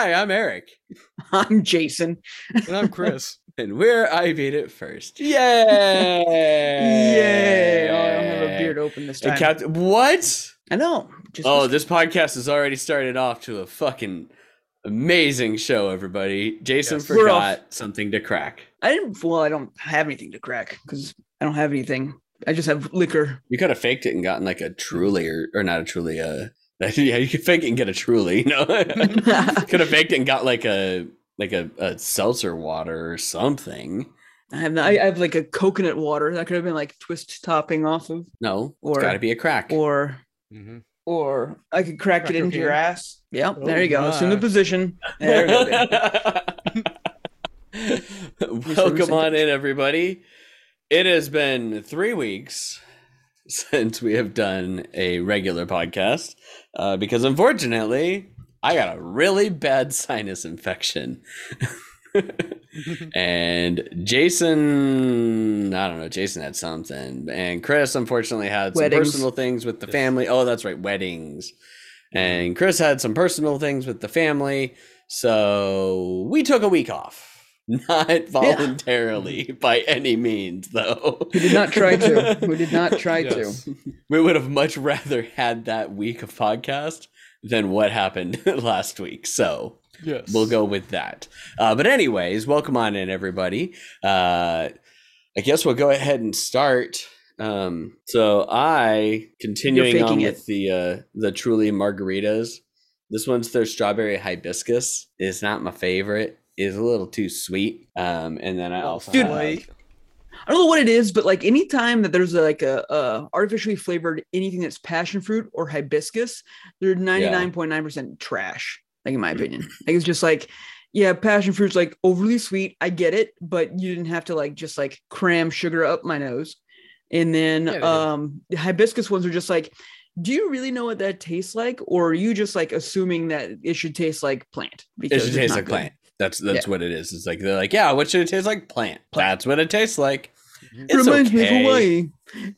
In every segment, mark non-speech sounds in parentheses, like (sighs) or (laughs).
Hi, I'm Eric. (laughs) I'm Jason. And I'm Chris. (laughs) And we're I Beat It First. Yay! Yay! Oh, I don't have a beard open this time. Captain, what? I know. Just Oh, this podcast has already started off to a fucking amazing show, everybody. Jason Yes. Forgot something to crack. I didn't. Well, I don't have anything to crack because I don't have anything. I just have liquor. You could have faked it and gotten like a truly or, or not a truly, uh, (laughs) yeah, you could fake it and get a truly, you know? (laughs) could have faked it and got like a like a, a seltzer water or something. I have. I have like a coconut water that could have been like twist topping off of, No, Or- it's got to be a crack. or mm-hmm. or I could crack it into your cocaine. ass. Yep. Oh there you go. Assume the position. There we go. (laughs) Welcome on in, everybody. It has been three weeks since we have done a regular podcast uh, because, unfortunately, I got a really bad (laughs) sinus infection. (laughs) and Jason, I don't know, Jason had something. And Chris, unfortunately, had some Weddings. personal things with the family. Oh, that's right, weddings. And Chris had some personal things with the family. So we took a week off. (laughs) Not voluntarily by any means, though. We did not try to. (laughs) We did not try Yes. to. We would have much rather had that week of podcast than what happened (laughs) last week. So Yes. we'll go with that. Uh, but anyways, welcome on in, everybody. Uh, I guess we'll go ahead and start. Um, so I continuing on with it. the uh, the Truly margaritas. This one's their strawberry hibiscus. It's not my favorite. It's a little too sweet. Um, and then I also Dude, have- I don't know what it is, but like anytime that there's like a, a artificially flavored anything that's passion fruit or hibiscus, they're 99.9% trash, like in my opinion. Like it's just like, yeah, passion fruit's like overly sweet. I get it, but you didn't have to like just like cram sugar up my nose. And then Yeah, um the hibiscus ones are just like, do you really know what that tastes like? Or are you just like assuming that it should taste like plant? Because It should taste like good. plant. That's that's Yeah. what it is. It's like they're like, yeah, what should it taste like? Plant. Plant. That's what it tastes like. Mhm. It's reminds me of. Hawaii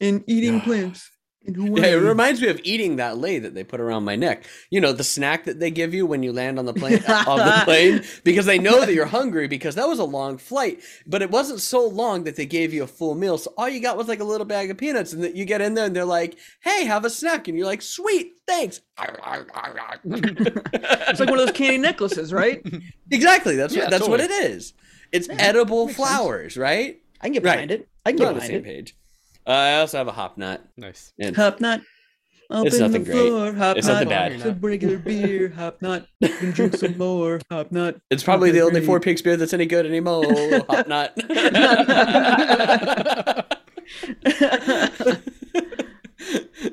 and eating plants in Hawaii. Yeah, it reminds me of eating that lei that they put around my neck. You know, the snack that they give you when you land on the plane (laughs) on the plane because they know that you're hungry because that was a long flight, but it wasn't so long that they gave you a full meal. So all you got was like a little bag of peanuts, and that you get in there and they're like, "Hey, have a snack," and you're like, "Sweet, thanks." (laughs) It's like one of those candy necklaces, right? (laughs) exactly. That's Yeah, what that's what it totally. is. It's Yeah, edible makes sense. flowers, right? I can get Right. behind it. I can We're get on the behind same it. page. Uh, I also have a hop nut. Nice. And Hop nut. It's Open nothing the great. hop It's nut. nothing bad. It's a regular beer. Hop nut. (laughs) You can drink some more. Hop nut. It's probably Okay, the only Four Peaks beer that's any good anymore. (laughs) Hop nut. (laughs)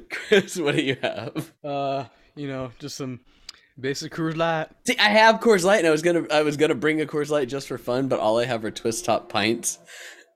Chris, what do you have? Uh, you know, just some basic Coors Light. See, I have Coors Light, and I was gonna, I was gonna bring a Coors Light just for fun, but all I have are twist top pints.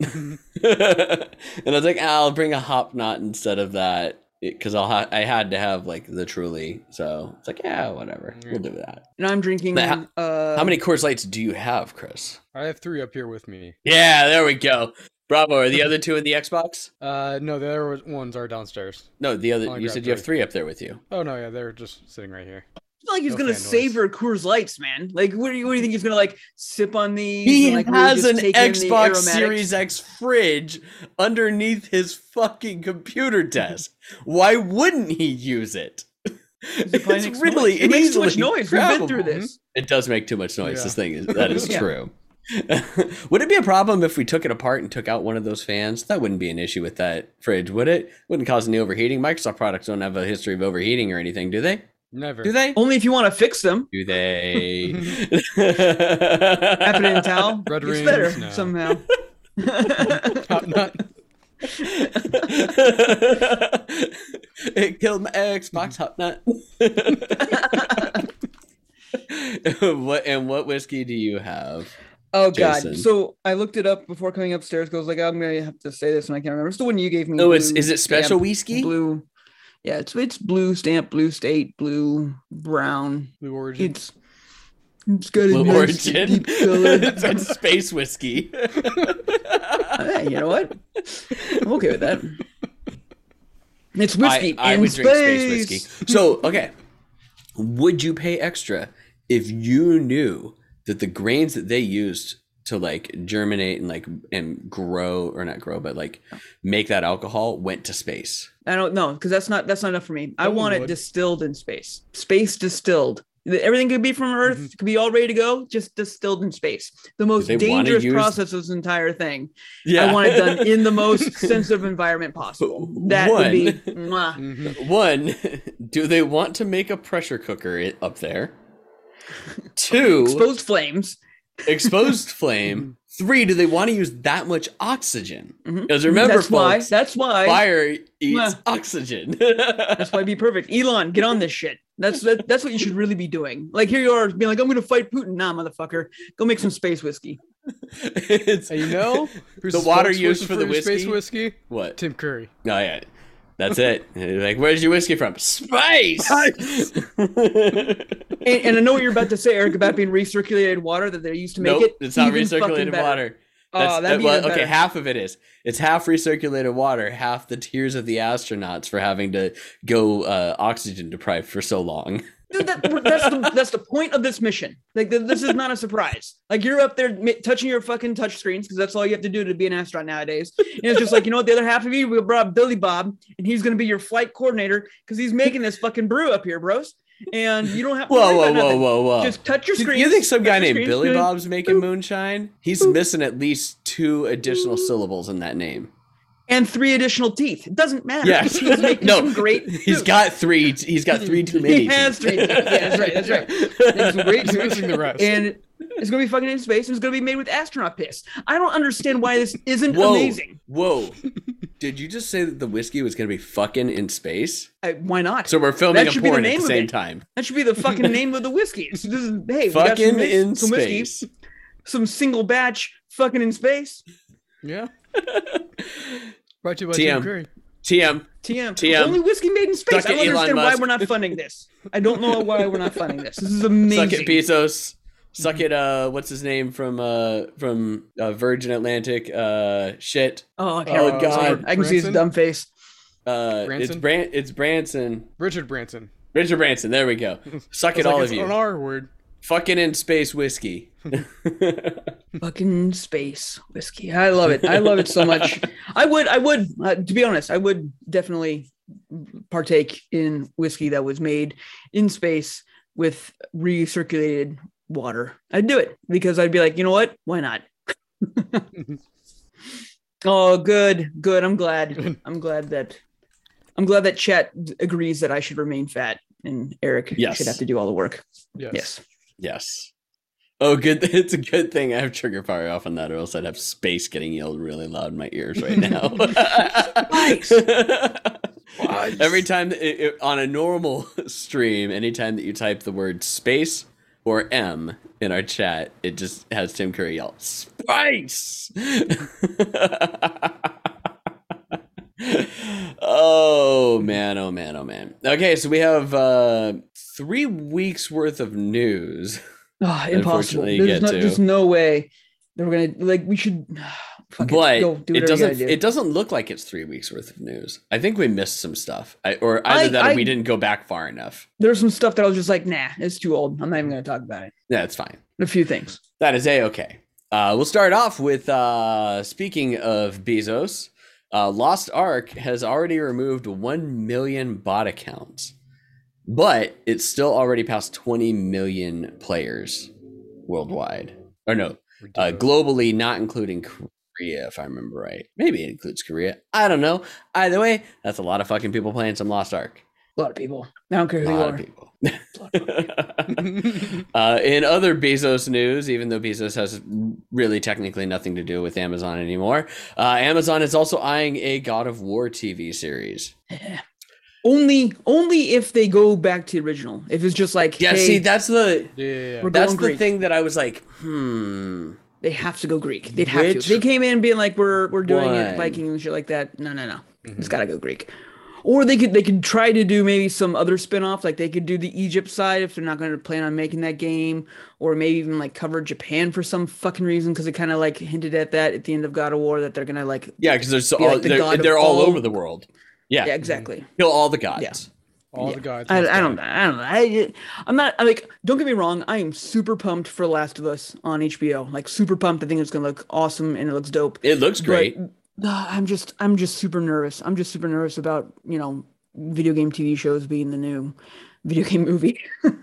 (laughs) and I was like, ah, I'll bring a hop knot instead of that because I'll, ha- I had to have like the Truly, so it's like, yeah, whatever, we'll do that. And I'm drinking. But how- uh, How many Coors Lights do you have, Chris? I have three up here with me. Yeah, there we go. Bravo. Are the other two in the Xbox? (laughs) Uh, no, the other ones are downstairs. No, the other. Only You got said you have three. three up there with you. Oh no, yeah, they're just sitting right here. It's not like he's No gonna fan noise. savor Coors Lights, man. Like, what do you, what do you think he's gonna like sip on these? He and, like, has just an take in the Xbox? Series X fridge underneath his fucking computer desk. Why wouldn't he use it? Is it (laughs) It's makes really it makes too much easily noise. We've been through this. It does make too much noise. Yeah. This thing is that is (laughs) Yeah. true. (laughs) would it be a problem if we took it apart and took out one of those fans? That wouldn't be an issue with that fridge, would it? Wouldn't cause any overheating. Microsoft products don't have a history of overheating or anything, do they? Never. Do they? Only if you want to fix them. Do they? Wrap it in a towel. (laughs) Red it's rings, better no. somehow. Hop nut. (laughs) it killed my Xbox Hot Nut. (laughs) what and what whiskey do you have? Oh god. So I looked it up before coming upstairs. Cause I was like I'm gonna have to say this and I can't remember. It's the one you gave me. Oh, it's blue is it special stamp, whiskey? Blue. Yeah, it's it's blue stamp, blue state, blue brown. Blue Origin. It's it's got a Blue nice Origin. deep color. (laughs) it's, it's space whiskey. (laughs) Hey, you know what? I'm okay with that. It's whiskey I, I in would space. drink space whiskey. So okay, would you pay extra if you knew that the grains that they used to like germinate and like and grow or not grow but like make that alcohol went to space I don't know because that's not that's not enough for me. I Someone want it distilled in space. Space distilled. Everything could be from Earth. Mhm. Could be all ready to go. Just distilled in space. The most dangerous use- process of this entire thing. yeah I want it done in the most (laughs) sensitive environment possible. That would be. One. mwah. Mhm. one (laughs) do they want to make a pressure cooker up there two Exposed flames. Exposed (laughs) flame three do they want to use that much oxygen Mhm. because remember that's why. That's why. fire eats Mwah. oxygen (laughs) That's why it'd be perfect. Elon, get on this shit. That's that, that's what you should really be doing. Like here you are being like, I'm gonna fight Putin. Nah, motherfucker. Go make some space whiskey. (laughs) it's, you know who's The water used for the your space whiskey? whiskey? what Tim Curry. Oh yeah, that's it. Like, where's your whiskey from? Space. And, and I know what you're about to say, Eric, about being recirculated water that they used to make nope, it. it's not recirculated better. water. Oh, That's, that'd be well, okay. better. Half of it is. It's half recirculated water, half the tears of the astronauts for having to go uh, oxygen deprived for so long. Dude, that- that's the that's the point of this mission. Like th- this is not a surprise. Like you're up there mi- touching your fucking touch screens because that's all you have to do to be an astronaut nowadays. And it's just like you know what, the other half of you we brought Billy Bob, and he's gonna be your flight coordinator because he's making this fucking brew up here, bros. And you don't have to Whoa, worry whoa, about whoa, nothing. whoa, whoa! Just touch your You- screen. you think some guy named Billy. Bob's making boop, moonshine? He's boop. missing at least two additional syllables in that name. And three additional teeth. It doesn't matter. Yes. he's making (laughs) no, some great. (laughs) He's food. got three. He's got three too many. He has teeth. three. teeth. Yeah, that's right. That's right. (laughs) There's great He's food. missing the rest. and it's gonna be fucking in space and it's gonna be made with astronaut piss. I don't understand why this isn't Whoa. amazing. Whoa! Did you just say that the whiskey was going to be fucking in space? I, why not? So we're filming That a should be the porn at the same time. that should be the fucking name of the whiskey. It's- this is, hey, we got Fucking some, in some whiskey, some single batch, fucking in space. Yeah. (laughs) Brought to you by TM. Tim Curry. TM. TM. TM. Only whiskey made in space. Suck I don't Elon understand why we're not funding this. I don't know why we're not funding this. This is amazing. (laughs) Suck it, Bezos. Suck it. Uh, what's his name from uh from uh, Virgin Atlantic? Uh, shit. Oh, I, Oh. God. I can see his dumb face. Uh, it's Branson? Bran. It's Branson. Richard Branson. Richard Branson. There we go. (laughs) Suck it, It's like all of you. An R word. Fucking in space whiskey. (laughs) fucking space whiskey. I love it. I love it so much. I would, I would, uh, to be honest, I would definitely partake in whiskey that was made in space with recirculated water. I'd do it because I'd be like, you know what? Why not? (laughs) oh, good, good. I'm glad. (laughs) I'm glad that I'm glad that Chet agrees that I should remain fat and Eric Yes. should have to do all the work. Yes. Yes. Yes. Oh, good. (laughs) It's a good thing I have trigger fire off on that, or else I'd have space getting yelled really loud in my ears right now. (laughs) Spice. Every time it, it- on a normal (laughs) stream, anytime that you type the word space or M in our chat, it just has Tim Curry yell spice. Oh man, oh man, oh man. Okay, so we have uh three weeks worth of news. Oh, impossible. There's no, there's no way that we're gonna like. We should. (sighs) Fuck but it. Go, do it doesn't do. it doesn't look like it's three weeks worth of news. I think we missed some stuff. I, or either I- that or I- we didn't go back far enough. There's some stuff that I was just like, nah, it's too old. I'm not even gonna talk about it. Yeah, it's fine. A few things. That is a okay. Uh, we'll start off with uh, speaking of Bezos. Uh, Lost Ark has already removed one million bot accounts, but it's still already past 20 million players worldwide. Or no, uh, globally, not including Korea, if I remember right. Maybe it includes Korea. I don't know. Either way, that's a lot of fucking people playing some Lost Ark. A lot of people. I don't care A who you lot are. (laughs) of people. (laughs) uh, in other Bezos news, even though Bezos has really technically nothing to do with Amazon anymore, uh, Amazon is also eyeing a God of War TV series. Only, only if they go back to the original. If it's just like, Yeah, hey, see, that's the yeah, yeah, yeah. That's the Greek. thing that I was like, hmm. they have to go Greek. They'd have Which to. They came in being like, we're we're doing one? it Viking and shit like that. No, no, no. Mm-hmm. It's gotta go Greek. Or they could they could try to do maybe some other spin-off, like they could do the Egypt side if they're not going to plan on making that game, or maybe even like cover Japan for some fucking reason because it kind of like hinted at that at the end of God of War that they're gonna like Yeah, because there's Be all, like the they're, god they're all all- over the world. Yeah, yeah exactly mm-hmm. kill all the gods. Yeah. All Yeah. the guys. I, must I don't. die. I don't know. I, I'm not I'm like. Don't get me wrong. I am super pumped for Last of Us on HBO. Like super pumped. I think it's gonna look awesome and it looks dope. It looks great. But, I'm just. I'm just super nervous. I'm just super nervous about you know video game TV shows being the new video game movie. (laughs)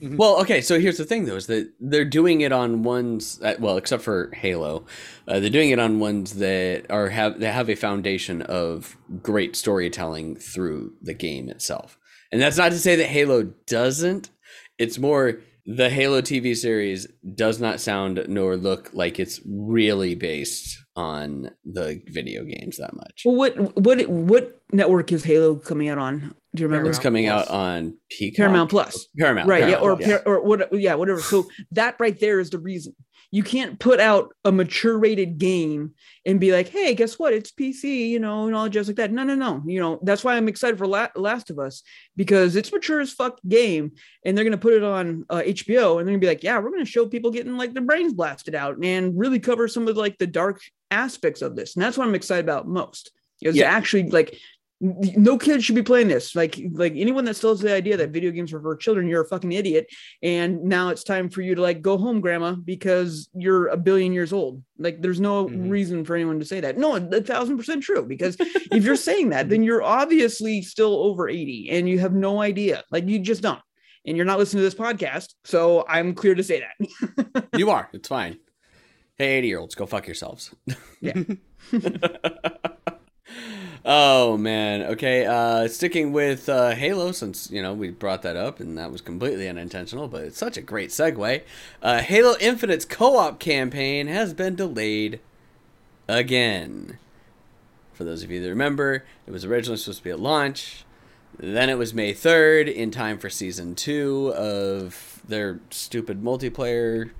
Well, okay, so here's the thing though, is that they're doing it on ones uh, well, except for Halo, uh, they're doing it on ones that are have that have a foundation of great storytelling through the game itself. And that's not to say that Halo doesn't. It's more the Halo TV series does not sound nor look like it's really based on the video games that much. well, what what what network is Halo coming out on? Do you remember? It's coming Plus. out on Peacock. Paramount Plus. Paramount. right yeah or Paramount, par- or what yeah whatever so that right there is the reason you can't put out a mature rated game and be like hey guess what? It's pc you know and all just like that. No no no. You know that's why i'm excited for La- last of us because it's mature as fuck game and they're gonna put it on uh, hbo and they're gonna be like yeah we're gonna show people getting like their brains blasted out and really cover some of like the dark aspects of this. And that's what i'm excited about most is Yeah. actually like no kid should be playing this. Like, like anyone that still has the idea that video games are for children, you're a fucking idiot. And now it's time for you to like go home, grandma, because you're a billion years old. Like, there's no Mhm. reason for anyone to say that. No, a thousand percent true. Because if you're saying that, then you're obviously still over 80 and you have no idea. Like, you just don't. And you're not listening to this podcast. So I'm clear to say that. (laughs) You are. It's fine. Hey, 80 year olds, go fuck yourselves. Yeah. (laughs) oh, man. Okay. Uh, sticking with uh, Halo, since, you know, we brought that up and that was completely unintentional, but it's such a great segue. Uh, Halo Infinite's co op campaign has been delayed again. For those of you that remember, it was originally supposed to be at launch. Then it was May 3rd in time for season two of their stupid multiplayer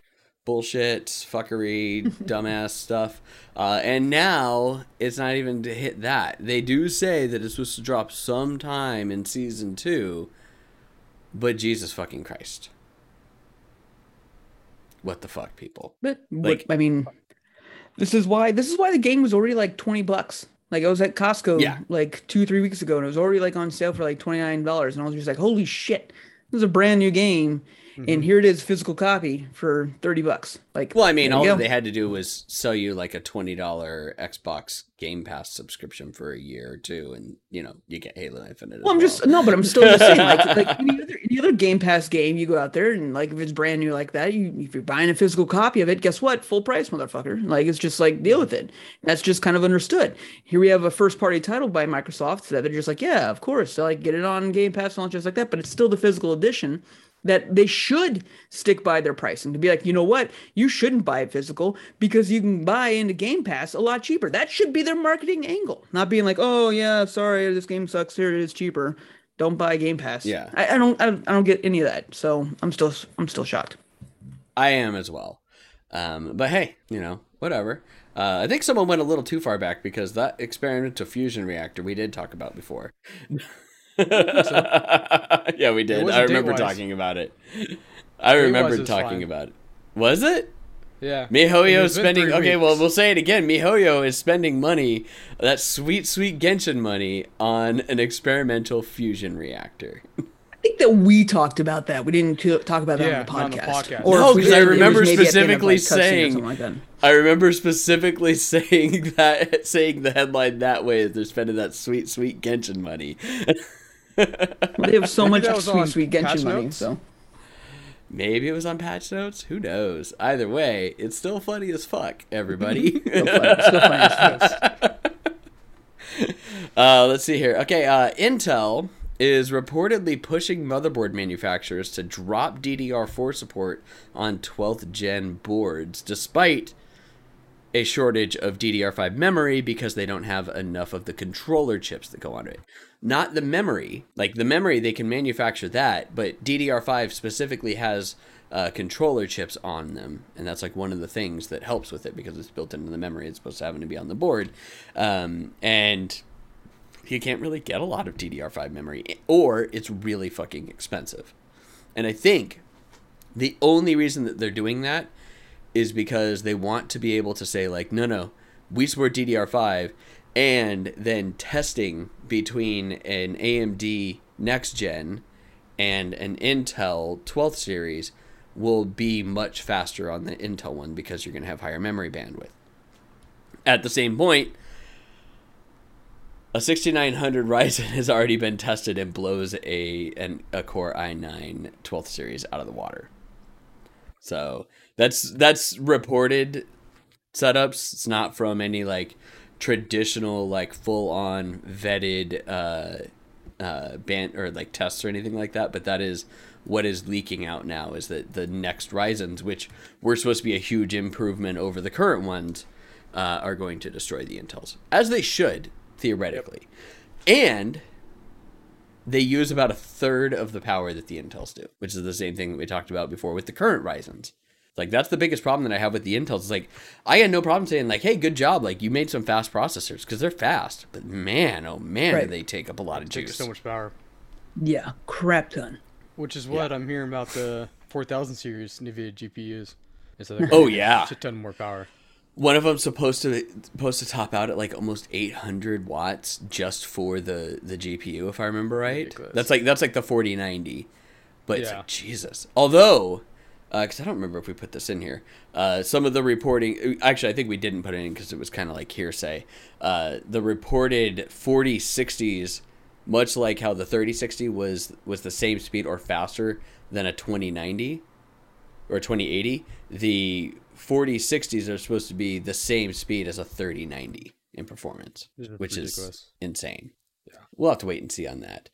bullshit, fuckery, (laughs) dumbass stuff. Uh, and now it's not even to hit that. They do say that it's supposed to drop sometime in season two, but Jesus fucking Christ. What the fuck, people? But Like- what, I mean, this is why this is why the game was already like 20 bucks. Like I was at Costco Yeah. like two, three weeks ago, and it was already like on sale for like $29. And I was just like, holy shit, this is a brand new game. And mm-hmm. here it is, physical copy for 30 bucks. Like, Well, I mean, all you that go. they had to do was sell you like a twenty dollar Xbox Game Pass subscription for a year or two, and you know you get Halo Infinite. Well, I'm just no, but I'm still just saying, like, like (laughs) any other any other Game Pass game, you go out there and like if it's brand new like that, you if you're buying a physical copy of it, guess what? Full price, motherfucker. Like it's just like deal mm-hmm. with it. That's just kind of understood. Here we have a first party title by Microsoft that they're just like, yeah, of course, so like get it on Game Pass and all just like that, but it's still the physical edition. That they should stick by their pricing to be like, you know what, you shouldn't buy it physical because you can buy into Game Pass a lot cheaper. That should be their marketing angle, not being like, oh yeah, sorry, this game sucks. Here it is cheaper don't buy Game Pass. Yeah. I, I don't I, don't- I don't get any of that. So I'm still I'm still shocked. I am as well. Um, but hey, you know, whatever. Uh, I think someone went a little too far back because that experimental fusion reactor we did talk about before. (laughs) (laughs) yeah, we did. I remember date-wise. talking about it. (laughs) I remember talking fine. about it. Was it? Yeah. MiHoYo It's spending. three Okay, well, we'll say it again. MiHoYo is spending money, that sweet, sweet Genshin money, on an experimental fusion reactor. I think that we talked about that. We didn't talk about that Yeah, on the on podcast. the podcast. Or No, if we 'cause I did, it was remember maybe at the end of, specifically like, saying- like. I remember specifically (laughs) saying that, saying the headline that way. Is they're spending that sweet, sweet Genshin money. (laughs) They have so much that was sweet on sweet Genshin money. Notes? So Maybe it was on patch notes. Who knows? Either way, it's still funny as fuck, everybody. still funny, still funny as fuck. (laughs) Uh, let's see here. Okay, uh, Intel is reportedly pushing motherboard manufacturers to drop DDR4 support on 12th gen boards, despite a shortage of DDR5 memory because they don't have enough of the controller chips that go on it. Not the memory. Like the memory, they can manufacture that, but DDR5 specifically has uh, controller chips on them, and that's like one of the things that helps with it because it's built into the memory. It's supposed to happen to be on the board, um, and you can't really get a lot of DDR5 memory, or it's really fucking expensive. And I think the only reason that they're doing that is because they want to be able to say like, no, no, we support DDR5, and then testing between an AMD next gen and an Intel 12th series will be much faster on the Intel one because you're going to have higher memory bandwidth. At the same point, a 6900 Ryzen (laughs) has already been tested and blows a an, a Core i9 12th series out of the water. So that's that's reported setups. It's not from any like traditional like full on vetted uh uh band or like tests or anything like that, but that is what is leaking out now is that the next Ryzen's, which were supposed to be a huge improvement over the current ones, uh, are going to destroy the Intels, as they should theoretically, yep. and they use about a third of the power that the Intels do, which is the same thing that we talked about before with the current Ryzen's. Like that's the biggest problem that I have with the Intels. Is like I had no problem saying like, "Hey, good job! Like you made some fast processors because they're fast." But man, oh man, right. do they take up a lot of juice? so much power. Yeah, crap ton. Which is what yeah. I'm hearing about the 4000 series NVIDIA GPUs. Is that oh yeah, It's a ton more power. One of them's supposed to supposed to top out at like almost 800 watts just for the the GPU, if I remember right. Ridiculous. That's like that's like the 4090. But yeah. like, Jesus. Although, because uh, I don't remember if we put this in here. Uh, some of the reporting, actually, I think we didn't put it in because it was kind of like hearsay. Uh, the reported 4060s much like how the 3060 was was the same speed or faster than a 2090 or 2080 the 4060s are supposed to be the same speed as a 3090 in performance which ridiculous. is insane yeah we'll have to wait and see on that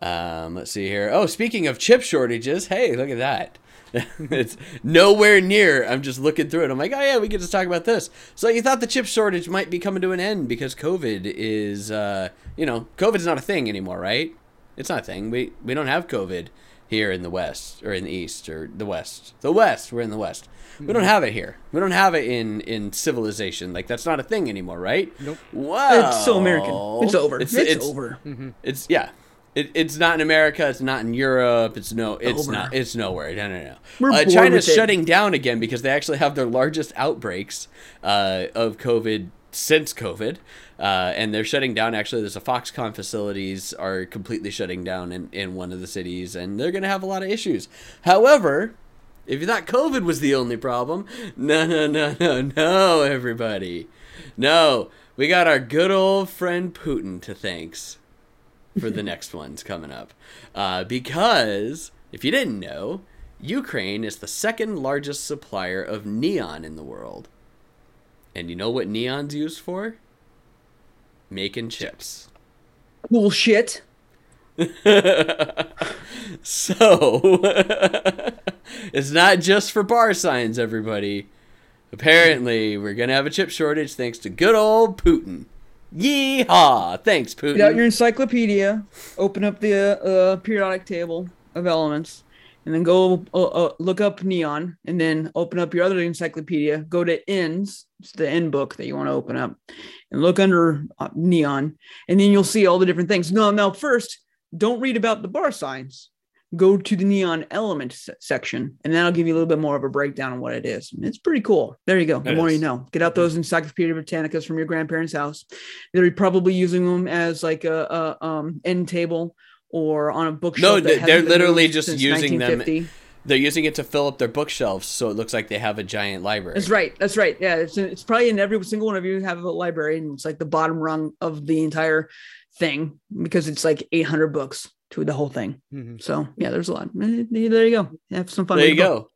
um, let's see here oh speaking of chip shortages hey look at that (laughs) it's nowhere near. I'm just looking through it. I'm like, oh yeah, we get to talk about this. So you thought the chip shortage might be coming to an end because COVID is, uh, you know, COVID's not a thing anymore, right? It's not a thing. We we don't have COVID here in the West or in the East or the West. The West. We're in the West. We don't have it here. We don't have it in in civilization. Like that's not a thing anymore, right? Nope. Wow. It's so American. It's over. It's, it's, it's over. Mm-hmm. It's yeah. It, it's not in America. It's not in Europe. It's no. It's Over. not. It's nowhere. No, no, no. Uh, China's shutting down again because they actually have their largest outbreaks uh, of COVID since COVID, uh, and they're shutting down. Actually, there's a Foxconn facilities are completely shutting down in in one of the cities, and they're going to have a lot of issues. However, if you thought COVID was the only problem, no, no, no, no, no, everybody, no, we got our good old friend Putin to thanks for the next ones coming up. Uh, because, if you didn't know, Ukraine is the second largest supplier of neon in the world. And you know what neon's used for? Making chips. Cool shit. (laughs) so, (laughs) it's not just for bar signs, everybody. Apparently, we're going to have a chip shortage thanks to good old Putin. Yeehaw! Thanks, Putin. Get out your encyclopedia, open up the uh, periodic table of elements, and then go uh, uh, look up neon, and then open up your other encyclopedia. Go to ends, it's the end book that you want to open up, and look under uh, neon, and then you'll see all the different things. No, now first, don't read about the bar signs go to the neon element section and then i'll give you a little bit more of a breakdown on what it is. It's pretty cool. There you go. The more you know. Get out those encyclopedia britannicas from your grandparents house. They're probably using them as like a, a um, end table or on a bookshelf no they're literally just using them. they're using it to fill up their bookshelves so it looks like they have a giant library. That's right. That's right. Yeah it's, it's probably in every single one of you have a library and it's like the bottom rung of the entire thing because it's like 800 books to the whole thing. Mm-hmm. So yeah, there's a lot. Eh, there you go. Have some fun. There you go.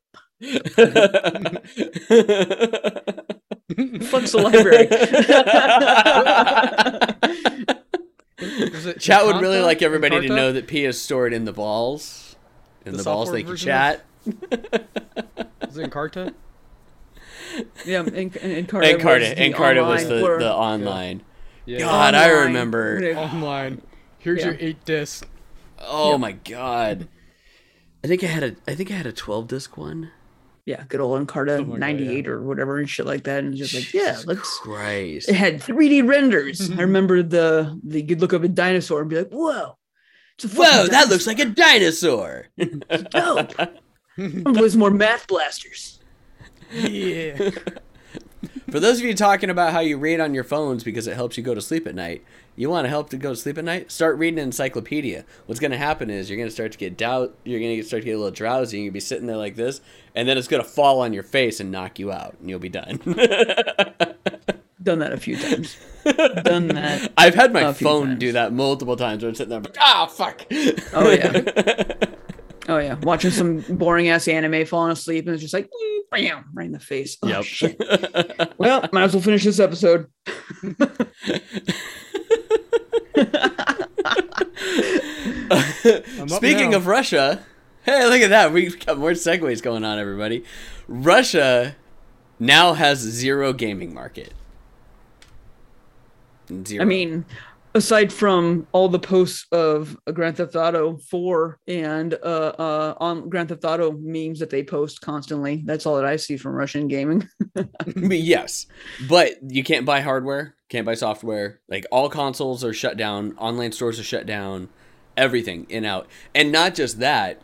(laughs) Fuck's the library. (laughs) chat would really like everybody to know that P is stored in the balls. In the, the balls, thank you, chat. (laughs) Is it Encarta? Yeah, in, in, Encarta. Encarta, Encarta was the, the, the online. Yeah. God, online. I remember. Online. Here's yeah. your eight disc. Oh yep. my god. I think I had a I think I had a 12 disc one. Yeah, good old Encarta oh 98 yeah. or whatever and shit like that. And just like, yeah, let's Christ. It had 3D renders. I mm-hmm. remember the the you'd look up a dinosaur and be like, whoa. Whoa, dinosaur. that looks like a dinosaur. dope. (laughs) was more math blasters. Yeah. (laughs) For those of you talking about how you read on your phones because it helps you go to sleep at night, you want to help to go to sleep at night? Start reading an encyclopedia. What's going to happen is you're going to start to get doubt. You're going to start to get a little drowsy. And you'll be sitting there like this, and then it's going to fall on your face and knock you out, and you'll be done. (laughs) (laughs) Done that a few times. Done that. I've had my phone times. do that multiple times. Where I'm sitting there, like, ah, fuck. Oh yeah. (laughs) Oh yeah. Watching some boring ass anime, falling asleep, and it's just like bam, right in the face. Oh, Yep. shit. Well, might as well finish this episode. Speaking now. of Russia, hey, look at that. We've got more segues going on, everybody. Russia now has zero gaming market. Zero. I mean, aside from all the posts of Grand Theft Auto 4 and uh, uh, on Grand Theft Auto memes that they post constantly, that's all that I see from Russian gaming. (laughs) (laughs) yes, but you can't buy hardware, can't buy software. Like all consoles are shut down, online stores are shut down, everything in out, and not just that.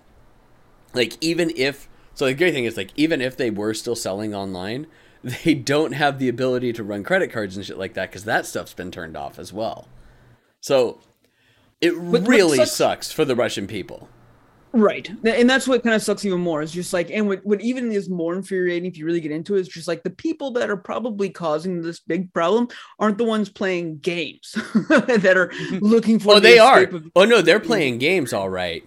Like even if so, the great thing is like even if they were still selling online, (laughs) they don't have the ability to run credit cards and shit like that because that stuff's been turned off as well. So it what really sucks- sucks for the Russian people. Right. And that's what kind of sucks even more. Is just like, and what, what even is more infuriating if you really get into it is just like the people that are probably causing this big problem aren't the ones playing games (laughs) that are mm-hmm. looking for Oh, the they are. of- Oh no, they're playing games all right.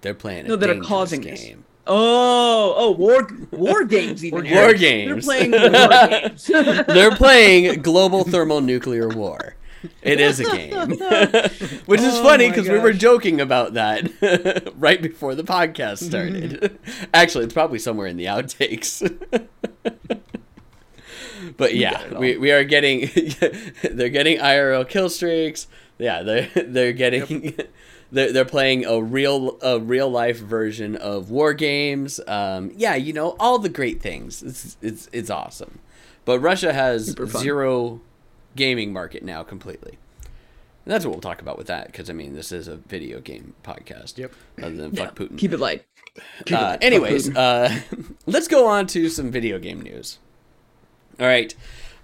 They're playing. No, that are causing this. game. oh, oh, war, (laughs) war games even. War Eric. games. They're playing war (laughs) games. They're playing global thermonuclear war. It (laughs) is a game, (laughs) which is Oh funny because we were joking about that (laughs) right before the podcast started. Actually, it's probably somewhere in the outtakes. but yeah, we, we are getting they're getting IRL kill streaks. Yeah, they're they're getting they're, they're playing a real a real life version of war games. Um, yeah, you know all the great things. It's it's it's awesome. But Russia has zero gaming market now completely. And that's what we'll talk about with that because I mean this is a video game podcast. Yep. Other than fuck Putin. Keep it light. Keep it Uh, light. Anyways, uh, (laughs) let's go on to some video game news. All right,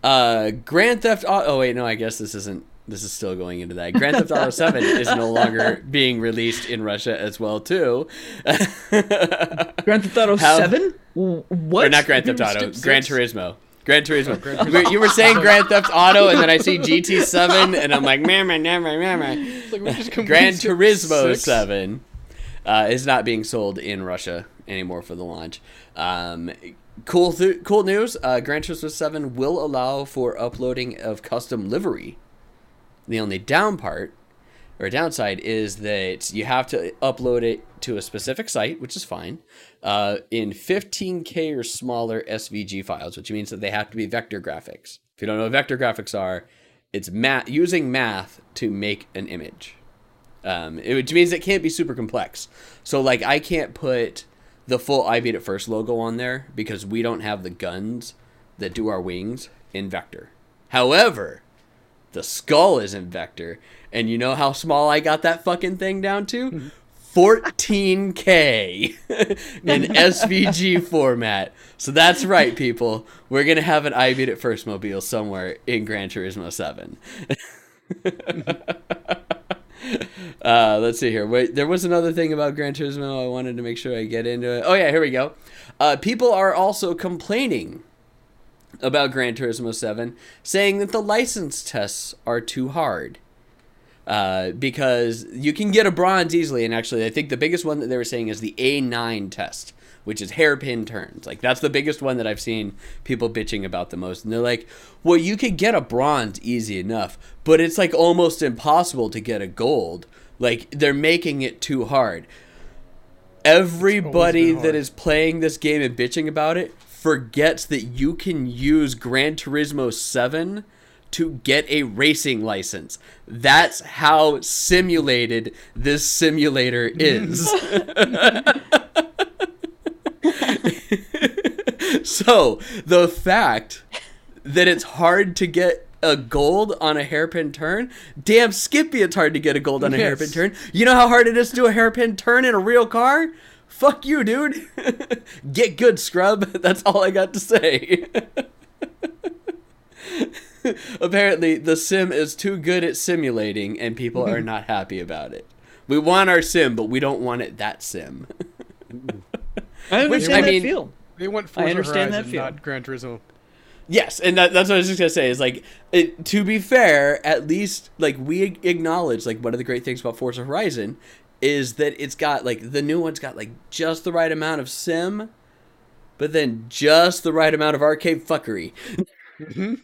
uh, Grand Theft Auto. Oh wait, no, I guess this isn't. This is still going into that. Grand Theft Auto Seven (laughs) is no longer being released in Russia as well too. Grand Theft Auto 7? What? or not Grand Theft Auto, skipped Gran six? Turismo. Gran Turismo. Gran You were- You were saying Grand Theft Auto, and then I see GT Seven, and I'm like. It's like we just completely Gran Turismo six. 7 uh, is not being sold in Russia anymore for the launch. Um, cool, th- cool news. Uh, Gran Turismo 7 will allow for uploading of custom livery. The only down part or downside is that you have to upload it to a specific site, which is fine, uh, in 15K or smaller SVG files, which means that they have to be vector graphics. If you don't know what vector graphics are, it's math using math to make an image um, it, which means it can't be super complex. So like I can't put the full I beat it first logo on there because we don't have the guns that do our wings in vector. However, the skull is in vector, and you know how small I got that fucking thing down to? 14K (laughs) in (laughs) SVG format. So that's right, people. We're gonna have an I beat it first mobile somewhere in Gran Turismo 7. (laughs) Uh, let's see here. Wait, there was another thing about Gran Turismo I wanted to make sure I get into it. Oh yeah, here we go. Uh, people are also complaining about Gran Turismo 7, saying that the license tests are too hard. Uh, because you can get a bronze easily, and actually, I think the biggest one that they were saying is the A9 test, which is hairpin turns. Like that's the biggest one that I've seen people bitching about the most. And they're like, "Well, you could get a bronze easy enough, but it's like almost impossible to get a gold. Like they're making it too hard." Everybody been that hard. is playing this game and bitching about it forgets that you can use Gran Turismo 7 to get a racing license. That's how simulated this simulator is. (laughs) so, the fact that it's hard to get a gold on a hairpin turn, damn Skippy, it's hard to get a gold on a Yes. hairpin turn. You know how hard it is to do a hairpin turn in a real car? Fuck you, dude. (laughs) Get good, scrub. (laughs) That's all I got to say. (laughs) apparently the sim is too good at simulating and people are (laughs) not happy about it. We want our sim, but we don't want it that sim. I (laughs) Which, understand I that mean- feel. They want Forza understand that feel. not Gran Turismo. yes, and that, that's what I was just gonna say. Is like, it, to be fair, at least like we acknowledge like one of the great things about Forza Horizon is that it's got like the new one's got like just the right amount of sim, but then just the right amount of arcade fuckery. Mm-hmm.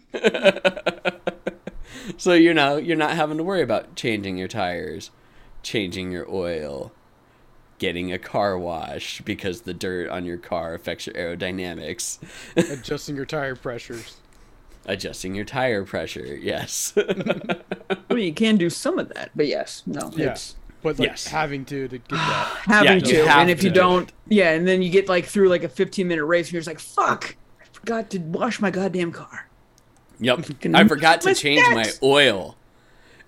(laughs) so you know you're not having to worry about changing your tires, changing your oil, getting a car wash because the dirt on your car affects your aerodynamics, Adjusting your tire pressures. (laughs) adjusting your tire pressure. Yes. (laughs) I mean, you can do some of that, but yes, no, Yeah. it's But like Yes. having to to get that. (sighs) having you to. And if you to do don't, yeah, and then you get like through like a 15 minute race, and you're just like, fuck, I forgot to wash my goddamn car. Yep. (laughs) I forgot to change my oil.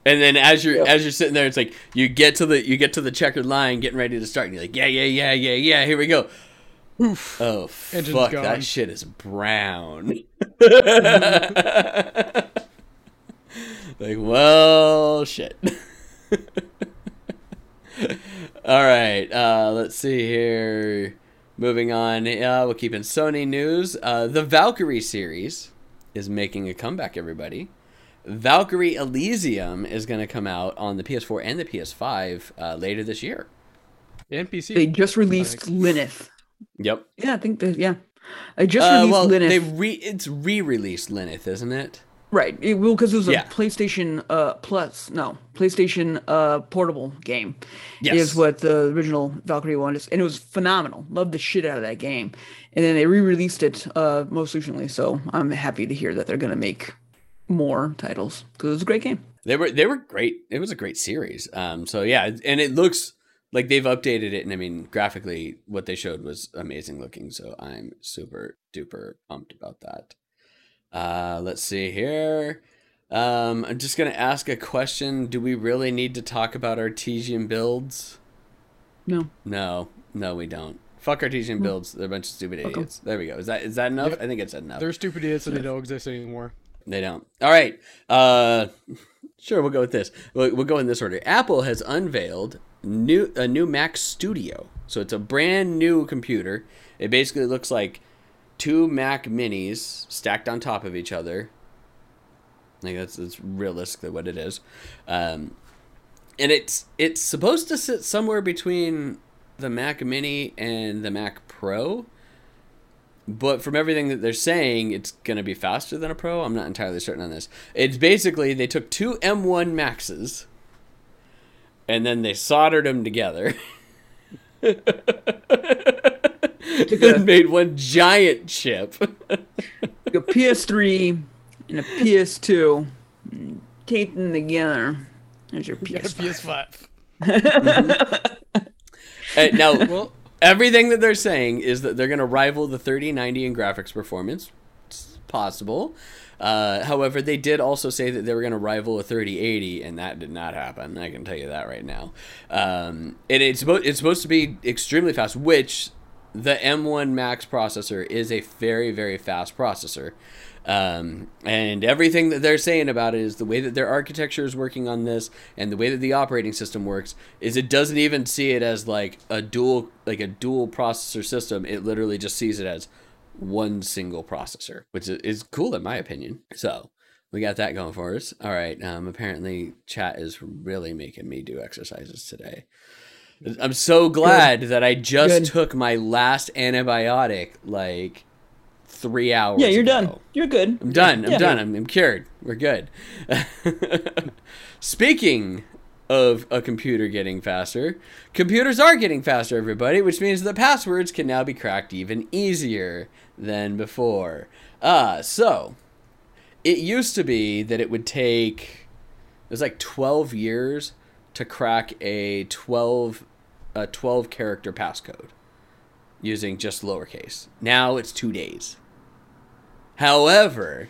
And then as you're Yep. as you're sitting there, it's like you get to the you get to the checkered line, getting ready to start, and you're like, yeah, yeah, yeah, yeah, yeah. Here we go. Oof. Oh Engine's fuck, gone. that shit is brown. (laughs) (laughs) like, well, shit. All right, uh, let's see here. Moving on, uh, we'll keep in Sony news. Uh, the Valkyrie series is making a comeback. Everybody, Valkyrie Elysium is going to come out on the PS4 and the PS5 uh, later this year. And PC. They just released Thanks. Lenneth. Yep. Yeah, I think that, yeah. I just Uh, released well, Lenneth. they re it's re-released Lenneth, isn't it? Right. It, well, because it was a PlayStation uh, Plus, no, PlayStation uh, portable game. Yes. Is what the original Valkyrie one is. And it was phenomenal. Loved the shit out of that game. And then they re released it uh, most recently. So I'm happy to hear that they're going to make more titles because it was a great game. They were they were great. It was a great series. Um, so yeah, and it looks like they've updated it. And I mean, graphically, what they showed was amazing looking. So I'm super duper pumped about that. Uh, let's see here. Um, I'm just gonna ask a question. Do we really need to talk about Artesian builds? No. No, no, we don't. Fuck Artesian builds. They're a bunch of stupid Fuck 'em. idiots. There we go. Is that is that enough? Yep. I think it's enough. They're stupid idiots and they don't exist anymore. They don't. All right. Uh, sure, we'll go with this. We'll, we'll go in this order. Apple has unveiled new a new Mac Studio. So it's a brand new computer. It basically looks like two Mac Minis stacked on top of each other. Like that's that's realistically what it is. Um, and it's it's supposed to sit somewhere between the Mac Mini and the Mac Pro. But from everything that they're saying, it's going to be faster than a Pro. I'm not entirely certain on this. It's basically they took two M1 Maxes and then they soldered them together (laughs) (laughs) and (laughs) made one giant chip. a PS3 and a PS2 and tape them together. There's your You got a PS5. PS5. And now, (laughs) Well, everything that they're saying is that they're going to rival the 3090 in graphics performance. It's possible. Uh, however, they did also say that they were going to rival a 3080, and that did not happen. I can tell you that right now. Um, and it's it's supposed to be extremely fast, which the M1 Max processor is a very very fast processor. Um, and everything that they're saying about it is the way that their architecture is working on this and the way that the operating system works is it doesn't even see it as like a dual like a dual processor system. It literally just sees it as one single processor which is, cool in my opinion. So we got that going for us. All right um apparently chat is really making me do exercises today i'm so glad that i just Good. took my last antibiotic like three hours Yeah, you're ago. done. You're good. I'm done. I'm Yeah. done. I'm, I'm cured. We're good. (laughs) Speaking of a computer getting faster, computers are getting faster, everybody, which means the passwords can now be cracked even easier than before. Uh, so, it used to be that it would take, it was like 12 years to crack a 12, a 12 character passcode using just lowercase. Now it's two days. However,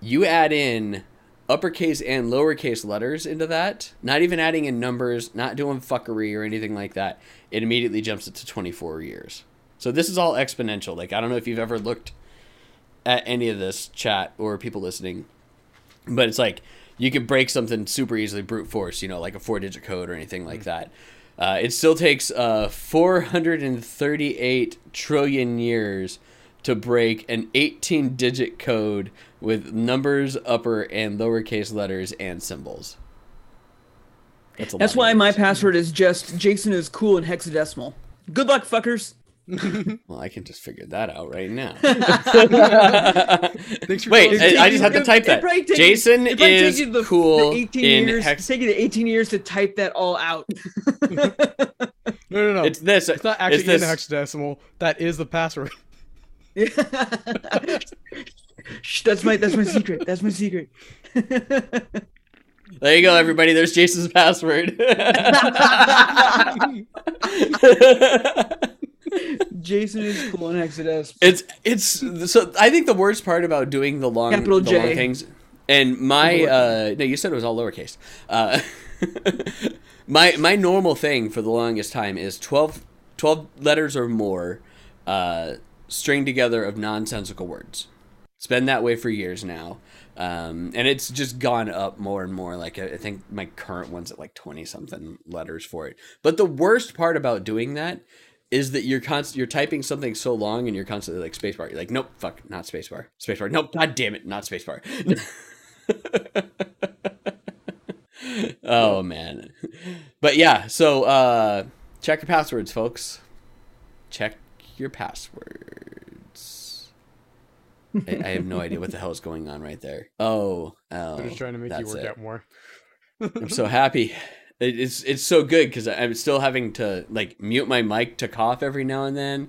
you add in uppercase and lowercase letters into that, not even adding in numbers, not doing fuckery or anything like that, it immediately jumps it to 24 years. So this is all exponential. Like, I don't know if you've ever looked at any of this chat or people listening, but it's like you could break something super easily brute force, you know, like a four digit code or anything like that. Uh, it still takes uh, 438 trillion years to break an 18 digit code with numbers, upper and lowercase letters, and symbols. That's, That's why my password is just Jason is cool in hexadecimal. Good luck, fuckers. (laughs) well, I can just figure that out right now. (laughs) Wait, I, I, just have to type that. Jason is the, cool the 18 in years, hex- taking the 18 years to type that all out. (laughs) no, no, no. It's this. It's not actually it's in hexadecimal. That is the password. Shh, that's my that's my secret. That's my secret. There you go, everybody. There's Jason's password. Jason is cool in Exodus. It's it's so I think the worst part about doing the long capital the J long things and my uh no you said it was all lowercase. Uh (laughs) my my normal thing for the longest time is 12, 12 letters or more uh string together of nonsensical words. It's been that way for years now. Um, and it's just gone up more and more. Like I think my current one's at like twenty something letters for it. But the worst part about doing that is that you're const- you're typing something so long and you're constantly like spacebar. You're like, nope, fuck, not spacebar, spacebar. Nope, god damn it, not spacebar. (laughs) oh man, but yeah. So uh, check your passwords, folks. Check your passwords. I, I, have no idea what the hell is going on right there. Oh, oh. I'm just trying to make you work it. out more. I'm so happy it's it's so good because I'm still having to like mute my mic to cough every now and then.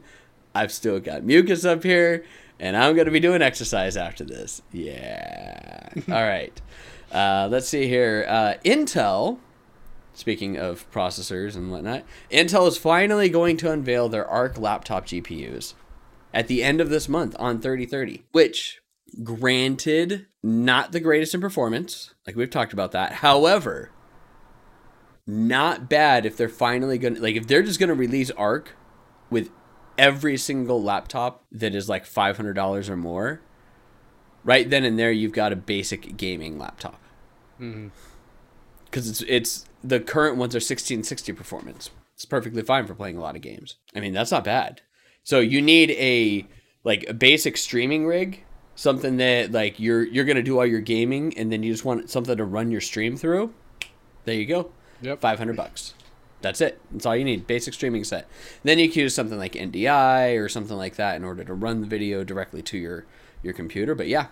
I've still got mucus up here, and I'm gonna be doing exercise after this. Yeah. (laughs) All right. Uh, let's see here. Uh, Intel. Speaking of processors and whatnot, Intel is finally going to unveil their Arc laptop GPUs at the end of this month on 3030, which, granted, not the greatest in performance. Like we've talked about that. However, not bad if they're finally gonna like if they're just gonna release Arc with every single laptop that is like five hundred dollars or more. Right then and there, you've got a basic gaming laptop. Because mm-hmm. it's it's the current ones are sixteen sixty performance. It's perfectly fine for playing a lot of games. I mean, that's not bad. So you need a like a basic streaming rig, something that like you're you're gonna do all your gaming, and then you just want something to run your stream through. There you go. Yep. 500 bucks. That's it. That's all you need. Basic streaming set. Then you can use something like NDI or something like that in order to run the video directly to your your computer. But yeah,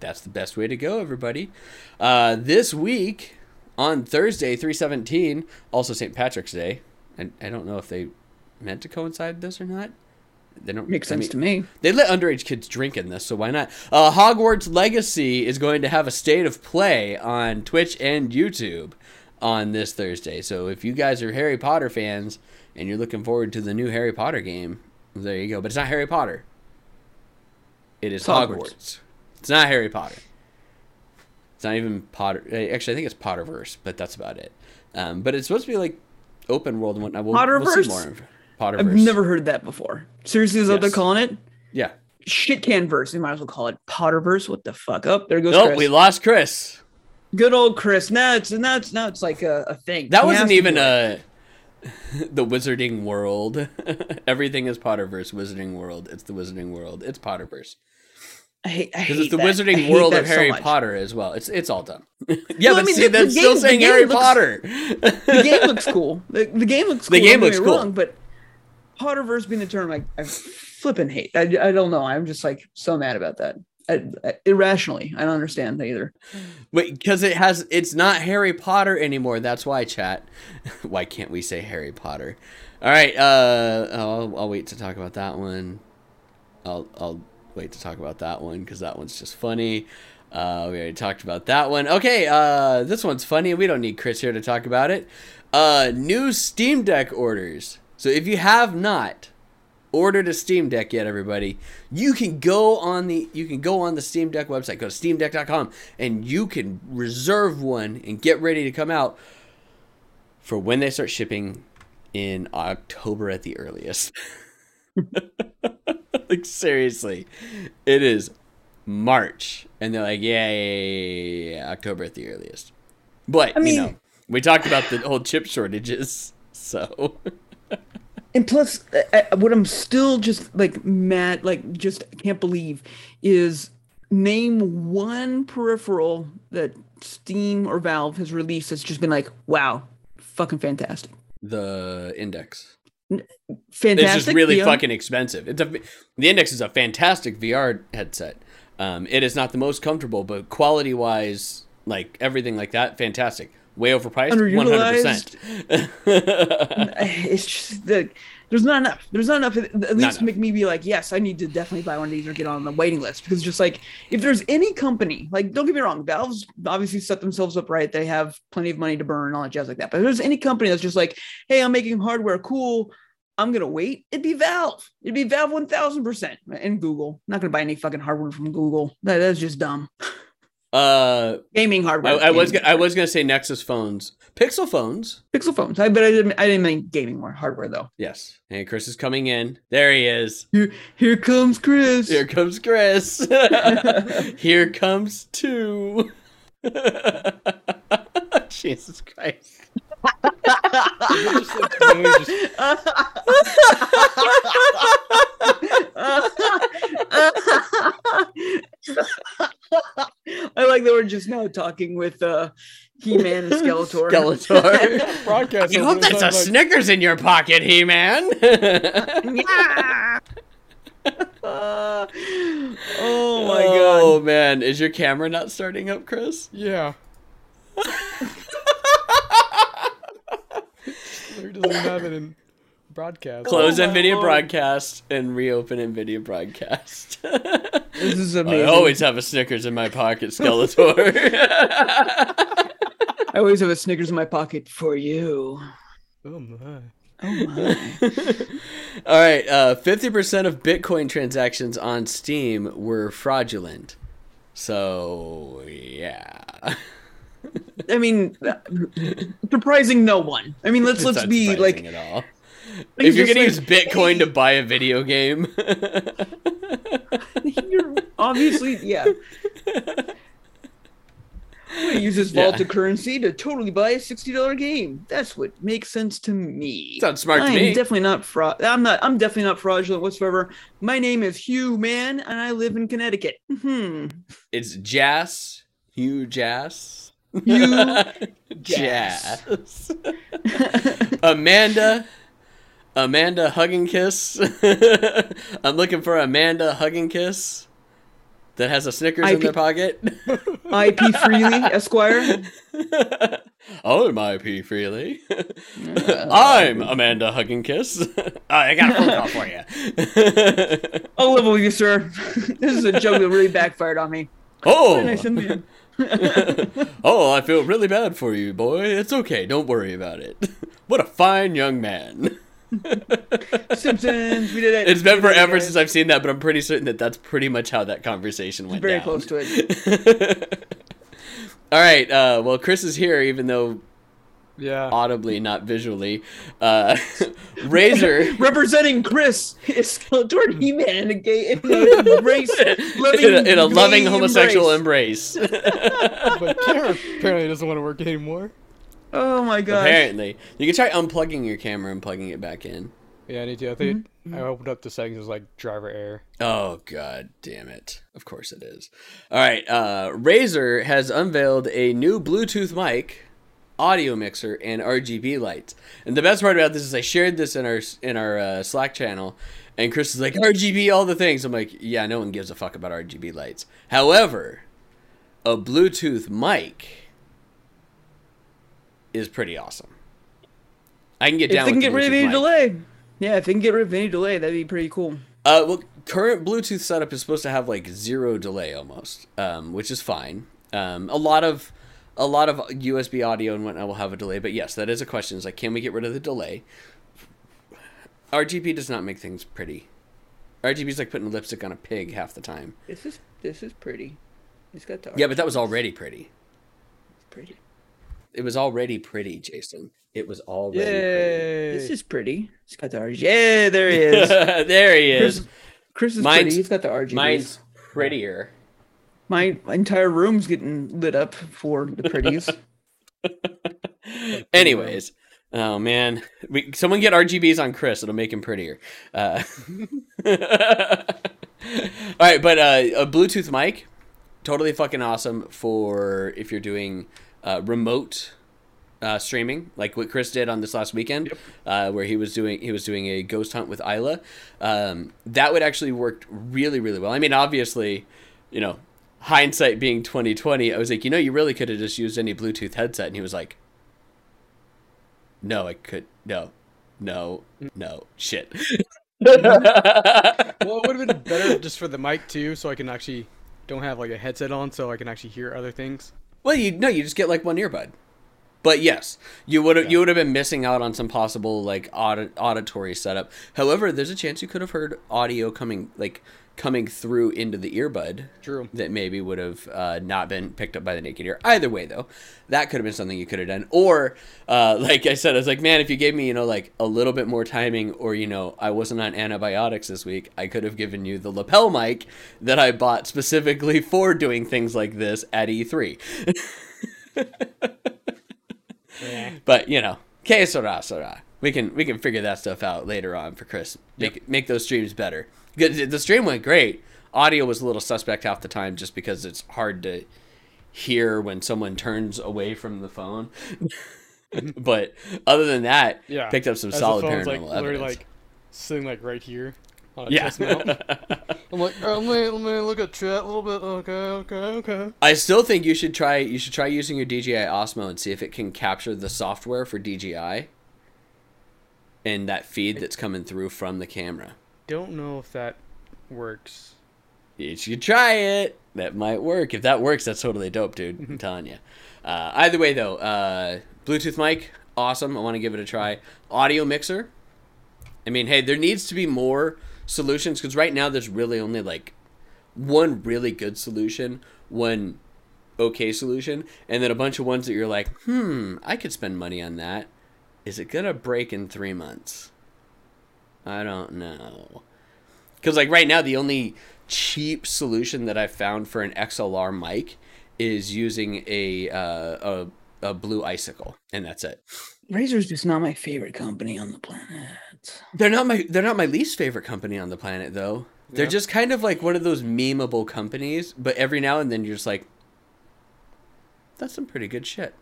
that's the best way to go, everybody. Uh, this week on Thursday, 317, also St. Patrick's Day. And I don't know if they meant to coincide this or not. They don't make sense I mean, to me. They let underage kids drink in this, so why not? Uh, Hogwarts Legacy is going to have a state of play on Twitch and YouTube on this Thursday. So if you guys are Harry Potter fans and you're looking forward to the new Harry Potter game, there you go. But it's not Harry Potter. It is Hogwarts. Hogwarts. It's not Harry Potter. It's not even Potter. Actually, I think it's Potterverse, but that's about it. Um, but it's supposed to be like open world and whatnot. We'll, Potterverse. We'll see more. Potterverse. I've never heard that before. Seriously, is that yes. what they're calling it? Yeah. Shit can verse. They might as well call it Potterverse. What the fuck? Up oh, there goes. Nope, Chris. we lost Chris. Good old Chris. Now it's now it's now it's like a, a thing. That he wasn't even a (laughs) the Wizarding World. (laughs) Everything is Potterverse. Wizarding World. It's the Wizarding World. It's Potterverse. I hate because it's the that. Wizarding World of Harry so Potter as well. It's it's all done. (laughs) yeah, well, but I mean, see, the, that's the game, still saying Harry looks, Potter. the game looks cool. The, the game looks cool. The game looks cool. Wrong, but Potterverse being the term, I, I flipping hate. I, I don't know. I'm just like so mad about that. Irrationally. I don't understand either. Wait, because it has it's not Harry Potter anymore. That's why chat. (laughs) why can't we say Harry Potter? All right. Uh, I'll, I'll wait to talk about that one. I'll I'll wait to talk about that one because that one's just funny. Uh, we already talked about that one. Okay, uh, this one's funny. We don't need Chris here to talk about it. Uh, new Steam Deck orders. So if you have not ordered a Steam Deck yet, everybody, you can go on the you can go on the Steam Deck website, go to steamdeck.com, and you can reserve one and get ready to come out for when they start shipping in October at the earliest. (laughs) like seriously, it is March, and they're like, yeah, yeah, yeah, yeah, October at the earliest. But I mean- you know, we talked about the whole chip shortages, (laughs) so And plus, uh, uh, what I'm still just like mad, like just can't believe, is name one peripheral that Steam or Valve has released that's just been like, wow, fucking fantastic, the index. fantastic. It's just really yeah. fucking expensive. It's a the index is a fantastic VR headset. Um, it is not the most comfortable, but quality wise, like everything like that, fantastic. Way overpriced, one hundred percent. It's just the there's not enough. There's not enough. At least enough. make me be like, yes, I need to definitely buy one of these or get on the waiting list because just like if there's any company, like don't get me wrong, Valve's obviously set themselves up right. They have plenty of money to burn and all that jazz like that. But if there's any company that's just like, hey, I'm making hardware cool. I'm gonna wait. It'd be Valve. It'd be Valve one thousand percent. And Google. not gonna buy any fucking hardware from Google. That, that's just dumb. (laughs) Uh, Gaming hardware. I was gaming gonna, I was gonna say Nexus phones, Pixel phones. Pixel phones. I but I didn't. I didn't mean gaming more hardware though. Yes, and Chris is coming in. There he is. Here, here comes Chris. Here comes Chris. (laughs) Here comes two. (laughs) Jesus Christ. (laughs) Just like, literally just- I like that we're just now talking with uh, He-Man and (laughs) Skeletor. Skeletor. (laughs) broadcast. You hope that's a like, Snickers in your pocket, He-Man. (laughs) Yeah. Uh, oh my god. Oh man, is your camera not starting up, Chris? Yeah. Literally doesn't have it in broadcast. Close Oh NVIDIA Lord. broadcast and reopen NVIDIA broadcast. (laughs) This is amazing. I always have a Snickers in my pocket, Skeletor. (laughs) (laughs) I always have a Snickers in my pocket for you. Oh my. Oh my. All right, uh, 50% of Bitcoin transactions on Steam were fraudulent. So, yeah. I mean, surprising no one. I mean, let's It's let's be like, at all. Like, (laughs) If you're gonna like, use Bitcoin to buy a video game, (laughs) you're obviously yeah. I'm gonna use this Yeah. vault of currency to totally buy a sixty dollar game. That's what makes sense to me. Sounds smart to I'm me. definitely not fraud. I'm not. I'm definitely not fraudulent whatsoever. My name is Hugh Man, and I live in Connecticut. Hmm. it's Jas, Hugh Jas, Hugh (laughs) Jas, Amanda, Amanda Hugging Kiss. (laughs) I'm looking for Amanda Hugging Kiss that has a Snickers in their pocket. (laughs) IP Freely Esquire. (laughs) Oh, I'm IP Freely. I'm Amanda Hugging Kiss. oh, I got a phone call for you. I'll level with you, sir. this is a joke that really backfired on me. oh, Nice oh, I feel really bad for you, boy. It's okay. Don't worry about it. What a fine young man. (laughs) Simpsons. We did it. It's been We it, forever since I've seen that, but I'm pretty certain that that's pretty much how that conversation went Very down. close to it. (laughs) All right. Uh, well, Chris is here, even though Yeah. audibly, not visually. Uh, (laughs) Razer. Representing Chris is Skeletor He-Man in a gay in a embrace, loving, in a, in a loving homosexual embrace. embrace. But Karen apparently doesn't want to work anymore. Oh my god. Apparently, you can try unplugging your camera and plugging it back in. Yeah, I need to. I think I opened up the settings. It was like driver error. Oh god damn it. Of course it is. All right, uh Razer has unveiled a new Bluetooth mic, audio mixer and RGB lights. And the best part about this is I shared this in our in our uh, Slack channel and Chris is like RGB all the things. I'm like, yeah, no one gives a fuck about RGB lights. However, a Bluetooth mic is pretty awesome. I can get down. If they can get rid of any mic. delay. Yeah, if they can get rid of any delay, that'd be pretty cool. Uh, well, current Bluetooth setup is supposed to have like zero delay almost, um, which is fine. Um, a lot of a lot of USB audio and whatnot will have a delay, but yes, that is a question. Is like, can we get rid of the delay? RGB does not make things pretty. RGB is like putting lipstick on a pig half the time. This is this is pretty. It's got the Yeah, but that was already pretty. pretty. It was already pretty, Jason. It was already Yay! This is pretty. It's got the RGB. Yeah, there he is. (laughs) there he is. Chris, Chris is Mine's- pretty. He's got the RGBs. Mine's prettier. My entire room's getting lit up for the pretties. (laughs) Anyways, oh man, we, someone get RGBs on Chris. It'll make him prettier. Uh, (laughs) all right, but uh, a Bluetooth mic, totally fucking awesome for if you're doing uh, remote uh, streaming, like what Chris did on this last weekend, uh, where he was doing he was doing a ghost hunt with Isla. Um, that would actually work really really well. I mean, obviously, you know, hindsight being 2020, I was like, you know, you really could have just used any Bluetooth headset, and he was like, no, I could no, no, no, shit. (laughs) Well, it would have been better just for the mic too, so I can actually don't have like a headset on, so I can actually hear other things. Well, you no, you just get like one earbud. But yes, you would have you would have been missing out on some possible like audit, auditory setup. However, there's a chance you could have heard audio coming like coming through into the earbud True. that maybe would have uh, not been picked up by the naked ear. Either way, though, that could have been something you could have done. Or, uh, (laughs) like I said, I was like, man, if you gave me, you know, like a little bit more timing, or you know, I wasn't on antibiotics this week, I could have given you the lapel mic that I bought specifically for doing things like this at E3. (laughs) But you know, que sera, sera. We can we can figure that stuff out later on for Chris. Make make those streams better. Good- The stream went great. Audio was a little suspect half the time just because it's hard to hear when someone turns away from the phone. (laughs) but other than that, Yeah. picked up some As the solid phone's, paranormal like, literally, evidence. like sitting like right here on a yeah. chest mount. (laughs) I'm like, oh, let me let me look at chat a little bit. Okay, okay, okay. I still think you should try you should try using your DJI Osmo and see if it can capture the software for DJI and that feed that's coming through from the camera. Don't know if that works. You should try it. That might work. If that works, that's totally dope, dude. (laughs) I'm telling you. Uh, either way, though, uh, Bluetooth mic, awesome. I want to give it a try. Audio mixer. I mean, hey, there needs to be more solutions because right now there's really only like one really good solution, one okay solution, and then a bunch of ones that you're like, hmm, I could spend money on that. Is it gonna break in three months? I don't know. Because like right now, the only cheap solution that I've found for an XLR mic is using a uh, a, a blue icicle, and that's it. Razer's just not my favorite company on the planet. They're not my they're not my least favorite company on the planet though. They're Yeah. just kind of like one of those memeable companies, but every now and then you're just like, that's some pretty good shit.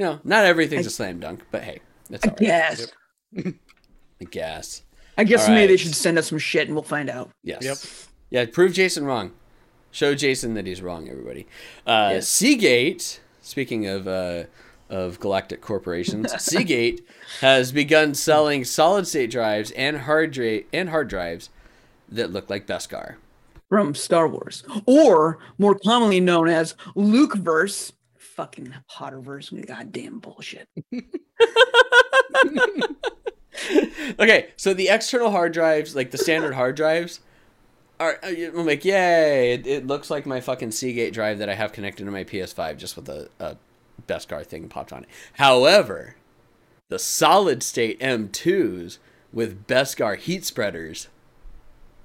You know, not everything's a slam dunk, but hey, that's I all right. guess. I guess. I guess All maybe they should send us some shit and we'll find out. Yes. Yep. Yeah, prove Jason wrong. Show Jason that he's wrong, everybody. Uh, Yes. Seagate, speaking of uh, of galactic corporations, (laughs) Seagate has begun selling solid state drives and hard dra- and hard drives that look like Beskar. From Star Wars. Or more commonly known as Lukeverse. Fucking Potterverse. Goddamn bullshit. (laughs) okay, so the external hard drives, like the standard hard drives, are uh, I'm like, yay! It, it looks like my fucking Seagate drive that I have connected to my PS5, just with a, a Beskar thing popped on it. However, the solid state M2s with Beskar heat spreaders,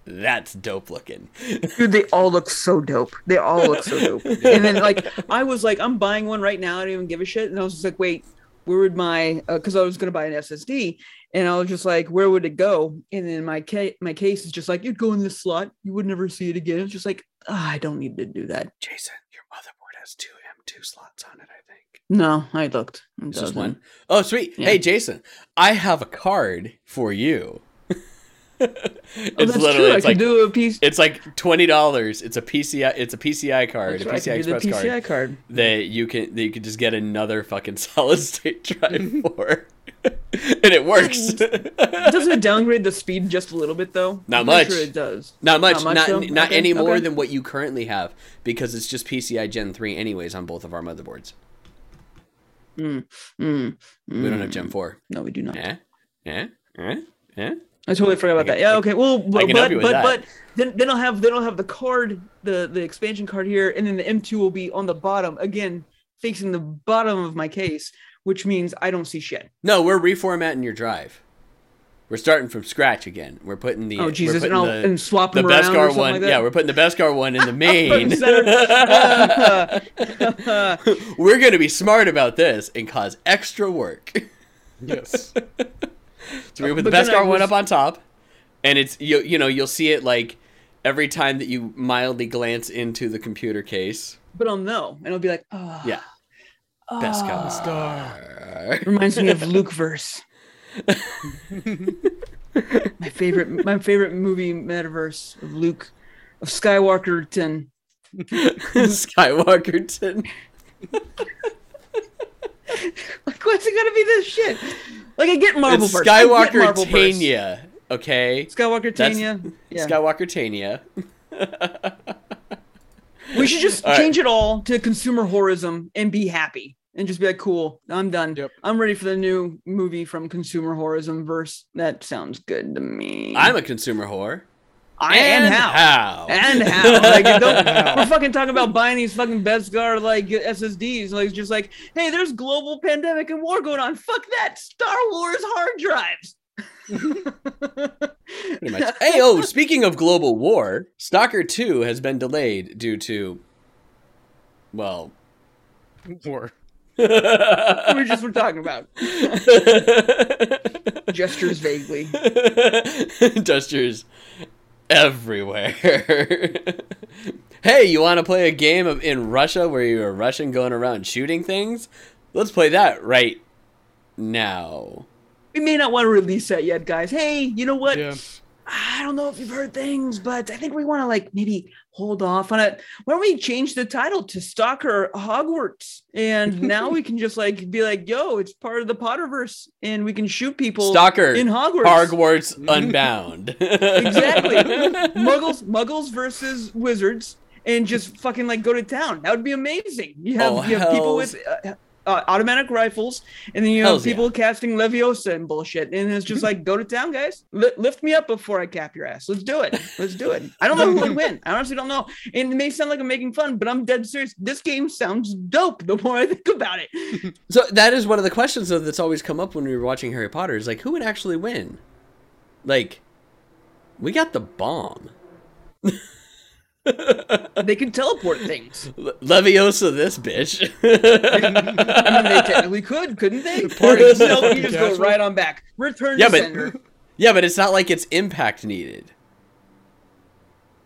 that's dope looking. Dude, they all look so dope. They all look so dope. (laughs) And then like I was like, I'm buying one right now. I don't even give a shit. And I was just like, wait, where would my because I was gonna buy an SSD, and I was just like, where would it go? And then my ca- my case is just like, it'd go in this slot. You would never see it again. It's just like, ah, I don't need to do that. Jason, your motherboard has two M2 slots on it, I think. No, I looked. It It's just one. Oh, sweet. Yeah. Hey, Jason, I have a card for you. (laughs) Oh, it's that's literally true. It's like do a piece. it's like twenty dollars. It's a PCI. It's a PCI card, That's a right, PCI Express the PCI card card. that you can that you could just get another fucking (laughs) solid state drive (laughs) for, and it works. Doesn't it downgrade the speed just a little bit though? Not I'm much. Sure it does. not much. Not Not much, not, though? any more okay. than what you currently have because it's just PCI Gen three anyways on both of our motherboards. Mm, mm, We don't have mm. Gen four. No, we do not. Eh? Eh? Eh? Eh? I totally forgot about can- that. Yeah, okay. Well, but can but but, but then then I'll have then I'll have the card, the the expansion card here, and then the M2 will be on the bottom again, facing the bottom of my case, which means I don't see shit. No, we're reformatting your drive. we're starting from scratch again. We're putting the Oh Jesus! And, I'll, the, and swap the them around or Beskar one. like yeah, we're putting the Beskar one in the (laughs) main. (laughs) We're gonna be smart about this and cause extra work. Yes. (laughs) So we uh, put the best then I Beskar one was- up on top, and it's you you know you'll see it like every time that you mildly glance into the computer case. but I'll know, and I'll be like, oh, Yeah, oh. Beskar. Ah. Star. Reminds me of (laughs) Luke verse. (laughs) my favorite, my favorite movie metaverse of Luke, of Skywalker ten. Skywalkerton. (laughs) Like, what's it gonna be this shit? Like, I get Marvel It's verse. I get Skywalker Marvel. Tania. Okay. Skywalker Tania. Yeah. Skywalker Tania. we should just All right. change it all to consumer horrorism and be happy. And just be like, cool, I'm done. Yep. I'm ready for the new movie from Consumer Horrorism verse. That sounds good to me. I'm a consumer whore. I and, how. how? And how? Like, don't, (laughs) we're fucking talking about buying these fucking Beskar like SSDs. Like, it's just like, hey, there's global pandemic and war going on. Fuck that. Star Wars hard drives. Pretty much. Hey, oh, speaking of global war, Stalker 2 has been delayed due to, well, War. (laughs) we just were talking about (laughs) gestures vaguely. gestures everywhere. hey, you want to play a game of in Russia where you're a Russian going around shooting things? Let's play that right now. We may not want to release that yet, guys. Hey, you know what? Yeah. I don't know if you've heard things, but I think we want to like maybe hold off on it. Why don't we change the title to Stalker Hogwarts? And (laughs) now we can just like be like, yo, it's part of the Potterverse, and we can shoot people Stalker in Hogwarts. Hogwarts (laughs) Unbound. exactly. (laughs) Muggles, Muggles versus wizards, and just fucking like go to town. That would be amazing. You have Oh, you have people with uh, uh, automatic rifles, and then you have Hells yeah. people casting Leviosa and bullshit. And it's just (laughs) like, go to town, guys. Li- lift me up before I cap your ass. Let's do it. Let's do it. I don't know who would (laughs) win. I honestly don't know. And it may sound like I'm making fun, but I'm dead serious. This game sounds dope. The more I think about it, (laughs) So that is one of the questions though, that's always come up when we were watching Harry Potter is like who would actually win? Like we got the bomb. They can teleport things. Le- Leviosa this bitch. I mean, they technically could, couldn't they? Party you, know, you just go right on back. Return Yeah, to but- sender. yeah, but it's not like it's impact needed.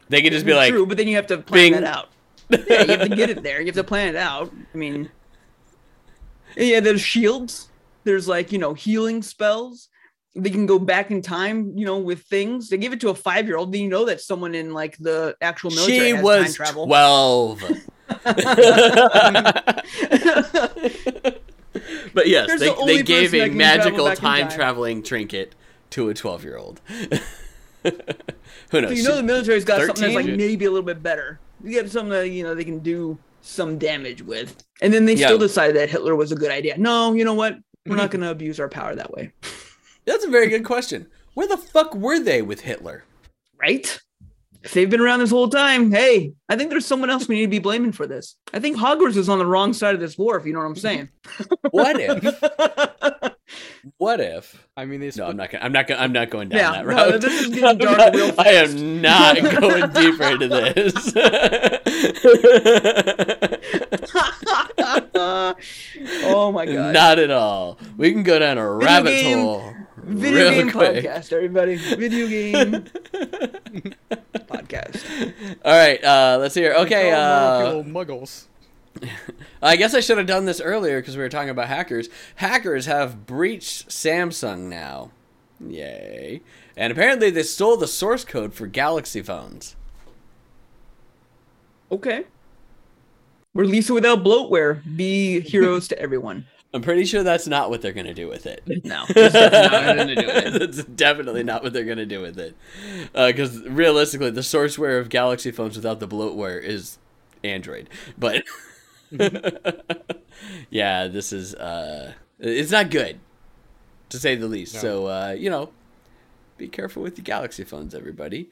They could just be like True, but then you have to plan Bing. that out. Yeah, you have to get it there. You have to plan it out. I mean, yeah, there's shields. There's like you know healing spells. They can go back in time, you know, with things. They give it to a five year old. Then you know that someone in like the actual military she has was time travel. 12. (laughs) (laughs) but yes, There's they, the they gave a can travel magical time time. traveling trinket to a 12 year old. (laughs) Who knows? So you know the military's got something that's like maybe a little bit better. You get something that you know they can do some damage with, and then they Yeah. still decide that Hitler was a good idea. No, you know what? We're not mm-hmm. going to abuse our power that way, That's a very good question. Where the fuck were they with Hitler? right? If they've been around this whole time, hey, I think there's someone else we need to be blaming for this. I think Hogwarts is on the wrong side of this war. If you know what I'm saying. (laughs) What if? (laughs) what if? I mean, they No, I'm not gonna. I'm not gonna. I'm not going down Yeah, that no, this is (laughs) getting I'm dark not- real I am not going deeper into this. oh my god! not at all. We can go down a rabbit game- hole Video real game quick. podcast, everybody. Video game (laughs) podcast. All right, uh, let's hear. Okay, uh, muggles. (laughs) I guess I should have done this earlier because we were talking about hackers. Hackers have breached Samsung now. Yay! And apparently they stole the source code for Galaxy phones. Okay. Release it without bloatware. Be heroes to everyone. I'm pretty sure that's not what they're going to do with it. (laughs) No, it's definitely not nothing to do it. (laughs) That's definitely not what they're going to do with it. Because realistically, the sourceware of Galaxy phones without the bloatware is Android. But (laughs) yeah, this is uh, it's not good to say the least. No. So uh, you know, be careful with the Galaxy phones, everybody.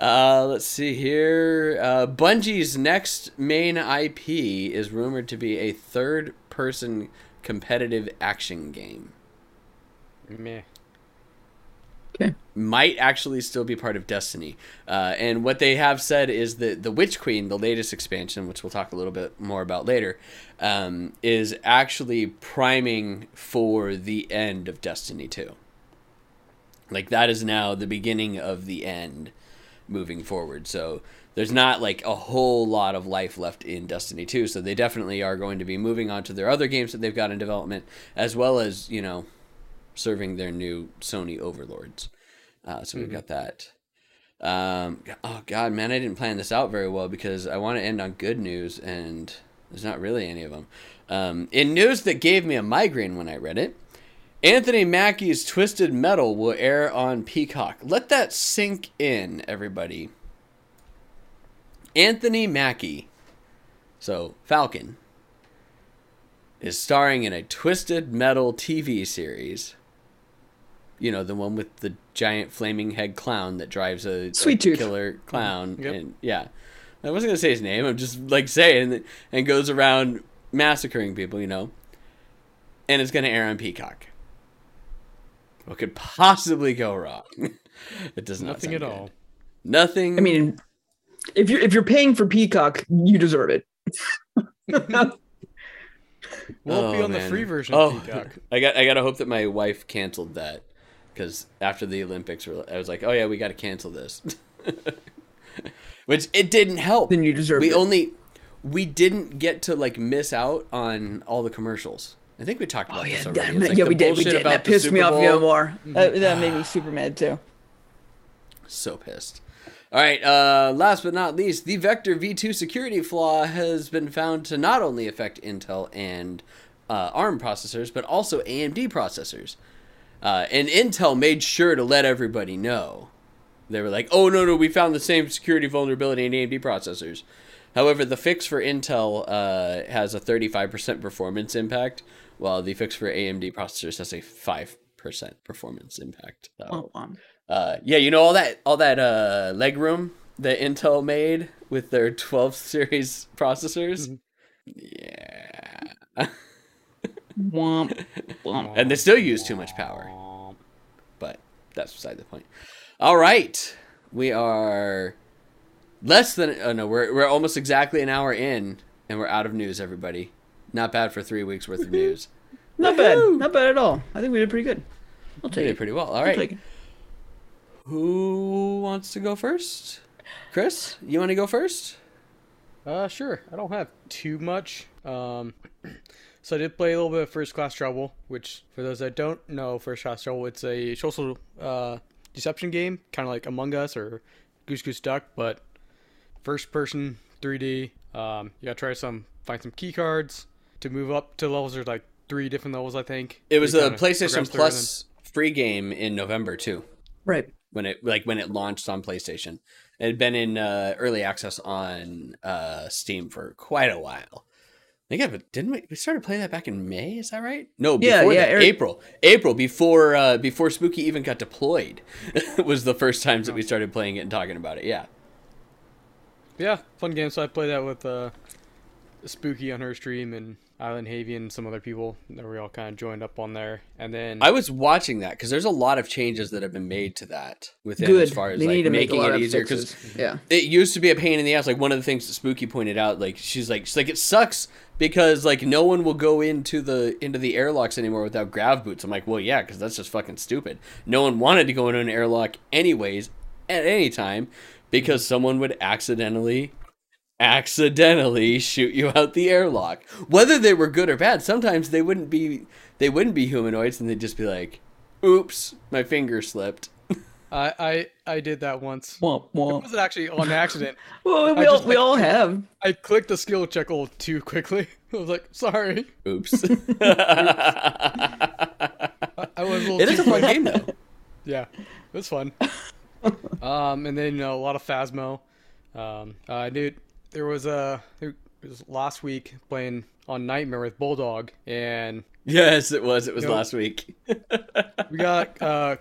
Uh, let's see here. Uh, Bungie's next main IP is rumored to be a third-person competitive action game. Meh. Okay. might actually still be part of Destiny. Uh, and what they have said is that the Witch Queen, the latest expansion, which we'll talk a little bit more about later, um, is actually priming for the end of Destiny 2. Like that is now the beginning of the end moving forward. So there's not like a whole lot of life left in Destiny 2. So they definitely are going to be moving on to their other games that they've got in development, as well as, you know, serving their new Sony overlords. Uh, so we've got that. Um, oh God, man, I didn't plan this out very well because I want to end on good news, and there's not really any of them. Um, in news that gave me a migraine when I read it, Anthony Mackie's Twisted Metal will air on Peacock. Let that sink in, everybody. Anthony Mackie, so Falcon, is starring in a Twisted Metal TV series. You know, the one with the giant flaming head clown that drives a, Sweet a Tooth. killer clown. Yep. And yeah. I wasn't gonna say his name, I'm just like saying it, and goes around massacring people, you know. And it's gonna air on Peacock. What could possibly go wrong? (laughs) it does not Nothing sound at good. all. Nothing I mean, if you're if you're paying for Peacock, you deserve it. (laughs) Won't be Oh, on the free version Oh. of Peacock. (laughs) I got I gotta hope that my wife canceled that because after the Olympics, we're- I was like, oh yeah, we got to cancel this, (laughs) which it didn't help. Then you deserve we it. only we didn't get to like miss out on all the commercials. I think we talked oh, about Oh yeah, this that, already. It's like yeah, we did. We did. That pissed me Super off Bowl. even more. That, that made (sighs) me super mad too. So pissed. All right. Uh, last but not least, the Spectre V2 security flaw has been found to not only affect Intel and uh, ARM processors, but also AMD processors. Uh, and Intel made sure to let everybody know. They were like, "Oh no, no, we found the same security vulnerability in AMD processors." However, the fix for Intel uh, has a 35% performance impact, while the fix for AMD processors has a 5% performance impact. So, Oh, wow. Uh, yeah, you know all that all that uh, leg room that Intel made with their (laughs) 12 series processors. Yeah, (laughs) Womp, womp. (laughs) and they still use too much power, but that's beside the point. All right, we are less than oh no, we're we're almost exactly an hour in, and we're out of news. Everybody, not bad for three weeks worth of news. Not bad. Not bad at all. I think we did pretty good. I'll We take did it. pretty well. All right. I'll take it. Who wants to go first? Chris, you want to go first? Uh, sure. I don't have too much. Um, (clears throat) so I did play a little bit of First Class Trouble, which for those that don't know, First Class Trouble, it's a social uh, deception game, kind of like Among Us or Goose Goose Duck, but first person 3D. Um, you gotta try some find some key cards to move up to levels. There's like three different levels, I think. It was You a PlayStation Plus free game in November too. Right. When it like when it launched on PlayStation, it had been in uh, early access on uh, Steam for quite a while. I think, yeah, but didn't we? We started playing that back in May. Is that right? No, Yeah, before yeah, that, Eric- April. April before uh, before Spooky even got deployed (laughs) was the first times that we started playing it and talking about it. Yeah. Yeah, fun game. So I played that with uh, Spooky on her stream and Island Havy and some other people that we all kind of joined up on there. And then I was watching that because there's a lot of changes that have been made to that within Good. as far as they like need to make making lot it easier because. Yeah. it used to be a pain in the ass. Like one of the things that Spooky pointed out, like she's like, she's like, it sucks because like no one will go into the into the airlocks anymore without grav boots. I'm like, well, yeah, because that's just fucking stupid. No one wanted to go into an airlock anyways at any time because someone would accidentally accidentally shoot you out the airlock whether they were good or bad sometimes they wouldn't be they wouldn't be humanoids and they'd just be like oops my finger slipped (laughs) I, I I did that once. Womp It wasn't actually on accident. (laughs) Well, we all just, we like- all have. I clicked the skill check a little too quickly. (laughs) I was like, sorry. oops I, I was a little it is a fun game though Yeah, it was fun. um, and then you know a lot of Phasmo. Um, I knew there was a it was last week playing on Nightmare with Bulldog, and yes it was it was Nope. last week we got a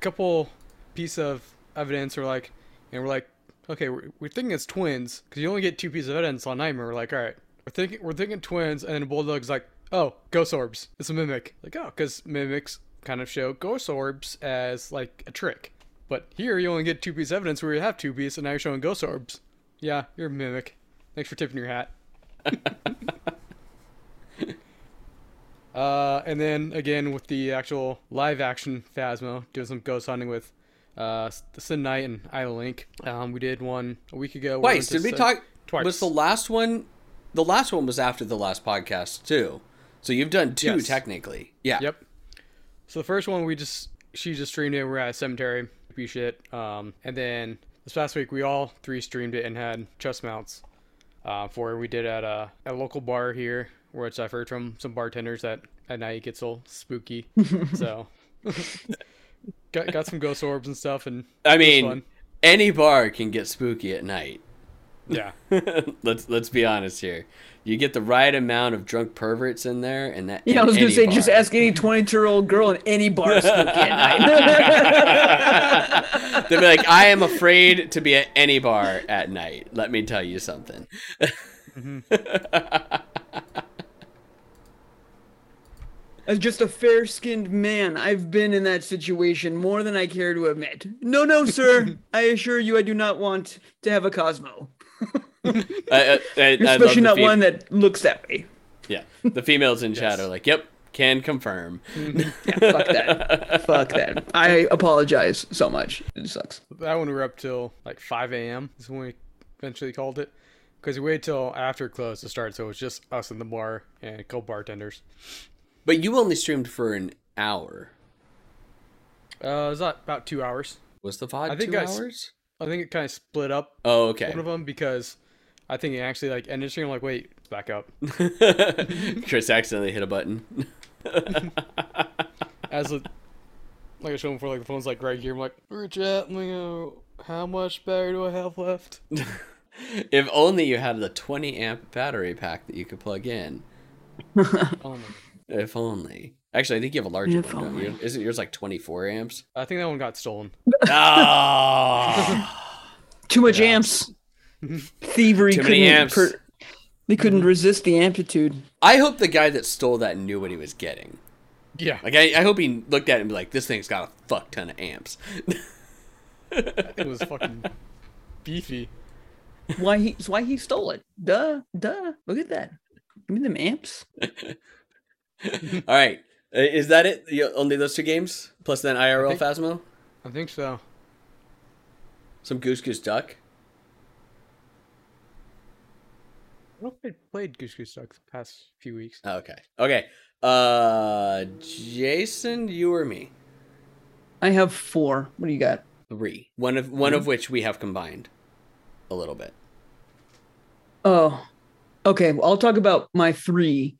couple piece of evidence. We're like, and we're like, okay, we're, we're thinking it's twins because you only get two pieces of evidence on Nightmare. We're like, all right, we're thinking we're thinking twins, and then Bulldog's like, oh, ghost orbs. It's a mimic. Like, oh, because mimics kind of show ghost orbs as like a trick. But here you only get two piece evidence where you have two piece, and now you're showing ghost orbs. Yeah, you're a mimic. Thanks for tipping your hat. (laughs) uh, and then again with the actual live action Phasmo, doing some ghost hunting with uh, Sin Knight and Isla Link. Um, we did one a week ago. Twice. Did we talk? Twice. Was the last one? The last one was after the last podcast too. So you've done two Yes. technically. Yeah. Yep. So the first one we just she just streamed it. We're at a cemetery, be shit. Um, and then this past week we all three streamed it and had chest mounts. Uh, for we did at a, a local bar here, which I've heard from some bartenders that at night it gets a little spooky. (laughs) so got got some ghost orbs and stuff, and I mean, any bar can get spooky at night. Yeah, (laughs) let's let's be honest here. You get the right amount of drunk perverts in there, and that. Yeah, I was gonna any say, just ask any 22 year old girl in any bar spooky at night. (laughs) They'll be like, I am afraid to be at any bar at night. Let me tell you something. (laughs) As just a fair skinned man, I've been in that situation more than I care to admit. No, no, sir. I assure you, I do not want to have a Cosmo. I, I, I, I love Especially not fem- one that looks that way. Yeah, the females in (laughs) chat are like, "Yep, can confirm." Yeah, fuck that. fuck that. I apologize so much. It sucks. that one we were up till like 5 a.m. is when we eventually called it. Because we waited till after it closed to start, so it was just us in the bar and a couple bartenders. But you only streamed for an hour. Uh, it was about about two hours. Was the VOD I think two I s- hours? I think it kind of split up Oh, okay. one of them because I think it actually like ended stream. I'm like, wait, it's back up. (laughs) Chris accidentally hit a button. (laughs) As a, like I showed him before, like the phone's like right here. I'm like. Like, oh, how much battery do I have left? (laughs) if only you had the 20 amp battery pack that you could plug in. If only. Actually, I think you have a larger If one, don't you? Isn't yours like 24 amps? I think that one got stolen. Ah. (laughs) Too much amps. Thievery Too couldn't many amps. per- they couldn't resist the amplitude. I hope the guy that stole that knew what he was getting. Yeah, Like, I, I hope he looked at it and be like, this thing's got a fuck ton of amps. it was fucking beefy. Why he why he stole it. Duh, duh. Look at that. Give me them amps. (laughs) All right. Uh, Is that it? You, only those two games? Plus then IRL think- Phasmo? I think so. Some Goose Goose Duck? I don't know if I played Goose Goose Duck the past few weeks. Oh, okay. Okay. Uh, Jason, you or me? I have four. What do you got? Three. One of one of which we have combined a little bit. Oh, okay. Well, I'll talk about my three,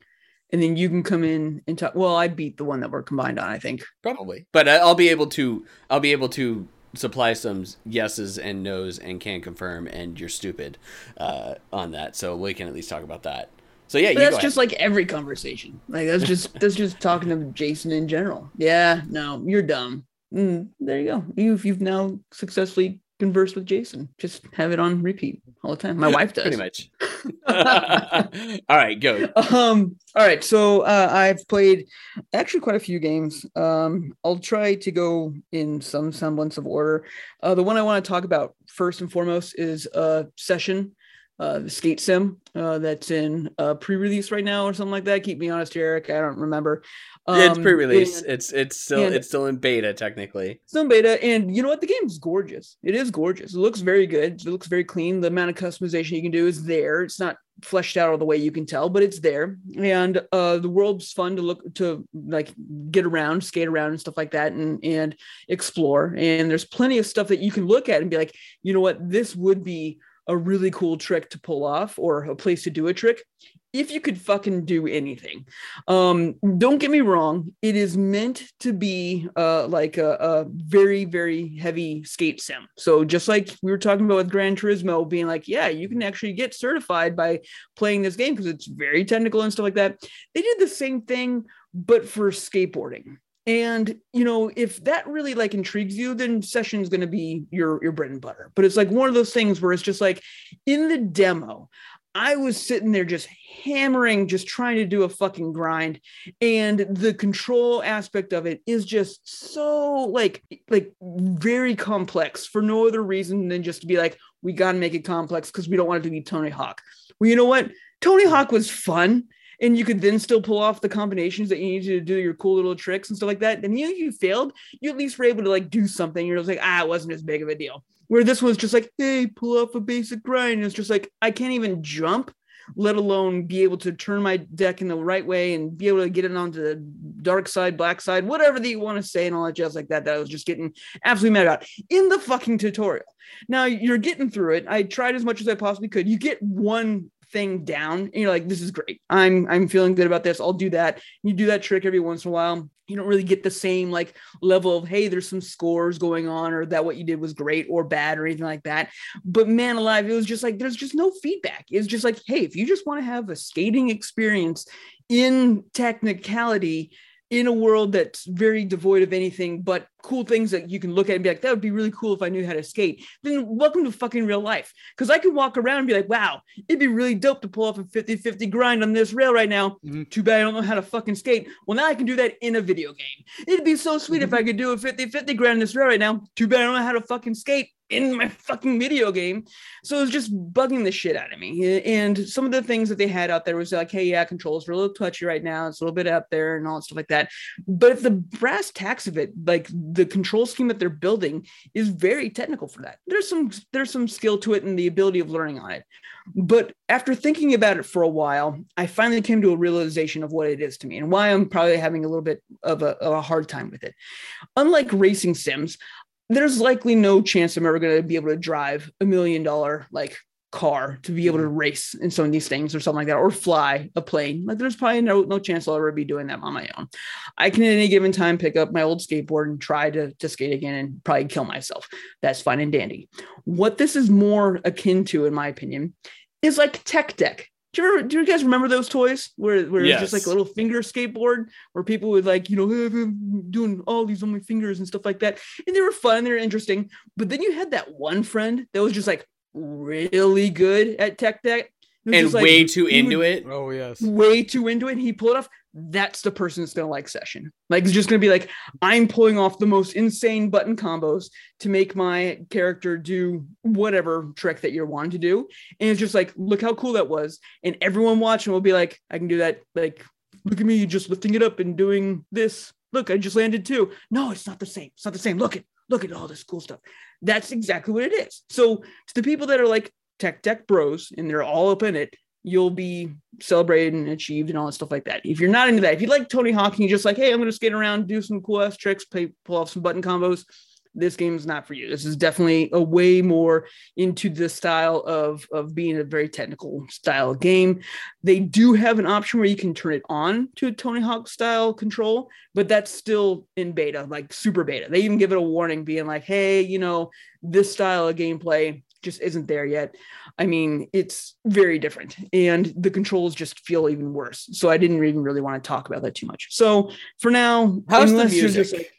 and then you can come in and talk. Well, I beat the one that we're combined on. I think. Probably. But I'll be able to I'll be able to supply some yeses and nos and can confirm and you're stupid uh, on that. So we can at least talk about that. So yeah, you that's just like every conversation. Like that's just that's just talking to Jason in general. Yeah, no, you're dumb. Mm, there you go. You've you've now successfully conversed with Jason. Just have it on repeat all the time. My wife does. pretty much. (laughs) All right, go. um all right so uh i've played actually quite a few games. Um i'll try to go in some semblance of order. Uh the one i want to talk about first and foremost is uh session uh the skate sim uh that's in uh pre-release right now or something like that keep me honest eric i don't remember it's Um, pre-release. and- It's it's still it's still in beta technically. it's in beta, and you know what? The game's gorgeous. It is gorgeous. It looks very good. It looks very clean. The amount of customization you can do is there. It's not fleshed out all the way you can tell, but it's there. And uh, the world's fun to look to like get around, skate around, and stuff like that, and and explore. And there's plenty of stuff that you can look at and be like, you know what? This would be a really cool trick to pull off, or a place to do a trick. If you could fucking do anything, um don't get me wrong it is meant to be uh like a, a very very heavy skate sim. So just like we were talking about with gran turismo being like yeah you can actually get certified by playing this game because it's very technical and stuff like that. They did the same thing but for skateboarding and you know if that really like intrigues you then session is going to be your your bread and butter but it's like one of those things where it's just like in the demo I was sitting there just hammering, just trying to do a fucking grind. And the control aspect of it is just so like like very complex for no other reason than just to be like, we gotta make it complex because we don't want it to be Tony Hawk. Well, you know what? Tony Hawk was fun. And you could then still pull off the combinations that you needed to do your cool little tricks and stuff like that. And you you failed, you at least were able to like do something. You're just like, ah, it wasn't as big of a deal. Where this one's just like, hey, pull off a basic grind. And it's just like, I can't even jump, let alone be able to turn my deck in the right way and be able to get it onto the dark side, black side, whatever that you want to say, and all that jazz like that. That I was just getting absolutely mad about in the fucking tutorial. Now you're getting through it. I tried as much as I possibly could. You get one thing down. And you're like this is great. I'm i'm feeling good about this. I'll do that. You do that trick every once in a while. You don't really get the same like level of hey there's some scores going on or that what you did was great or bad or anything like that. But man alive it was just like there's just no feedback. It's just like hey if you just want to have a skating experience in technicality in a world that's very devoid of anything but cool things that you can look at and be like, that would be really cool if I knew how to skate, then welcome to fucking real life. Because I can walk around and be like, wow, it'd be really dope to pull off a 50 50 grind on this rail right now. Mm-hmm. Too bad I don't know how to fucking skate. Well, now I can do that in a video game. It'd be so sweet mm-hmm. if I could do a 50 50 grind on this rail right now. Too bad I don't know how to fucking skate in my fucking video game. So it was just bugging the shit out of me. And some of the things that they had out there was like, hey, yeah, controls are a little touchy right now. It's a little bit up there and all that stuff like that. But the brass tacks of it, like the control scheme that they're building is very technical for that. There's some there's some skill to it and the ability of learning on it. But after thinking about it for a while, I finally came to a realization of what it is to me and why I'm probably having a little bit of a, of a hard time with it. Unlike racing sims, there's likely no chance I'm ever going to be able to drive a million dollar like car to be able to mm-hmm. race in some of these things or something like that, or fly a plane. Like there's probably no no chance I'll ever be doing that on my own. I can at any given time pick up my old skateboard and try to, to skate again and probably kill myself. That's fine and dandy. What this is more akin to, in my opinion, is like tech deck. Do you, ever, do you guys remember those toys where, where yes. it's just like a little finger skateboard where people would like, you know, doing all these on my fingers and stuff like that. And they were fun, they were interesting. But then you had that one friend that was just like, really good at tech deck and like, way too into it. Oh yes, way too into it. And He pulled off. That's the person that's gonna like session. Like it's just gonna be like I'm pulling off the most insane button combos to make my character do whatever trick that you're wanting to do, and it's just like look how cool that was, and everyone watching will be like I can do that. Like look at me just lifting it up and doing this. Look, I just landed too. No, it's not the same. It's not the same. Look at look at all this cool stuff. That's exactly what it is. So to the people that are like tech deck bros and they're all up in it, you'll be celebrated and achieved and all that stuff like that. If you're not into that, if you like Tony Hawk and you're just like, hey, I'm gonna skate around, do some cool ass tricks, play, pull off some button combos, this game is not for you. This is definitely a way more into the style of, of being a very technical style game. They do have an option where you can turn it on to a Tony Hawk style control, but that's still in beta, like super beta. They even give it a warning being like, hey, you know, this style of gameplay just isn't there yet. I mean, it's very different, and the controls just feel even worse. So I didn't even really want to talk about that too much. So for now, how's the music?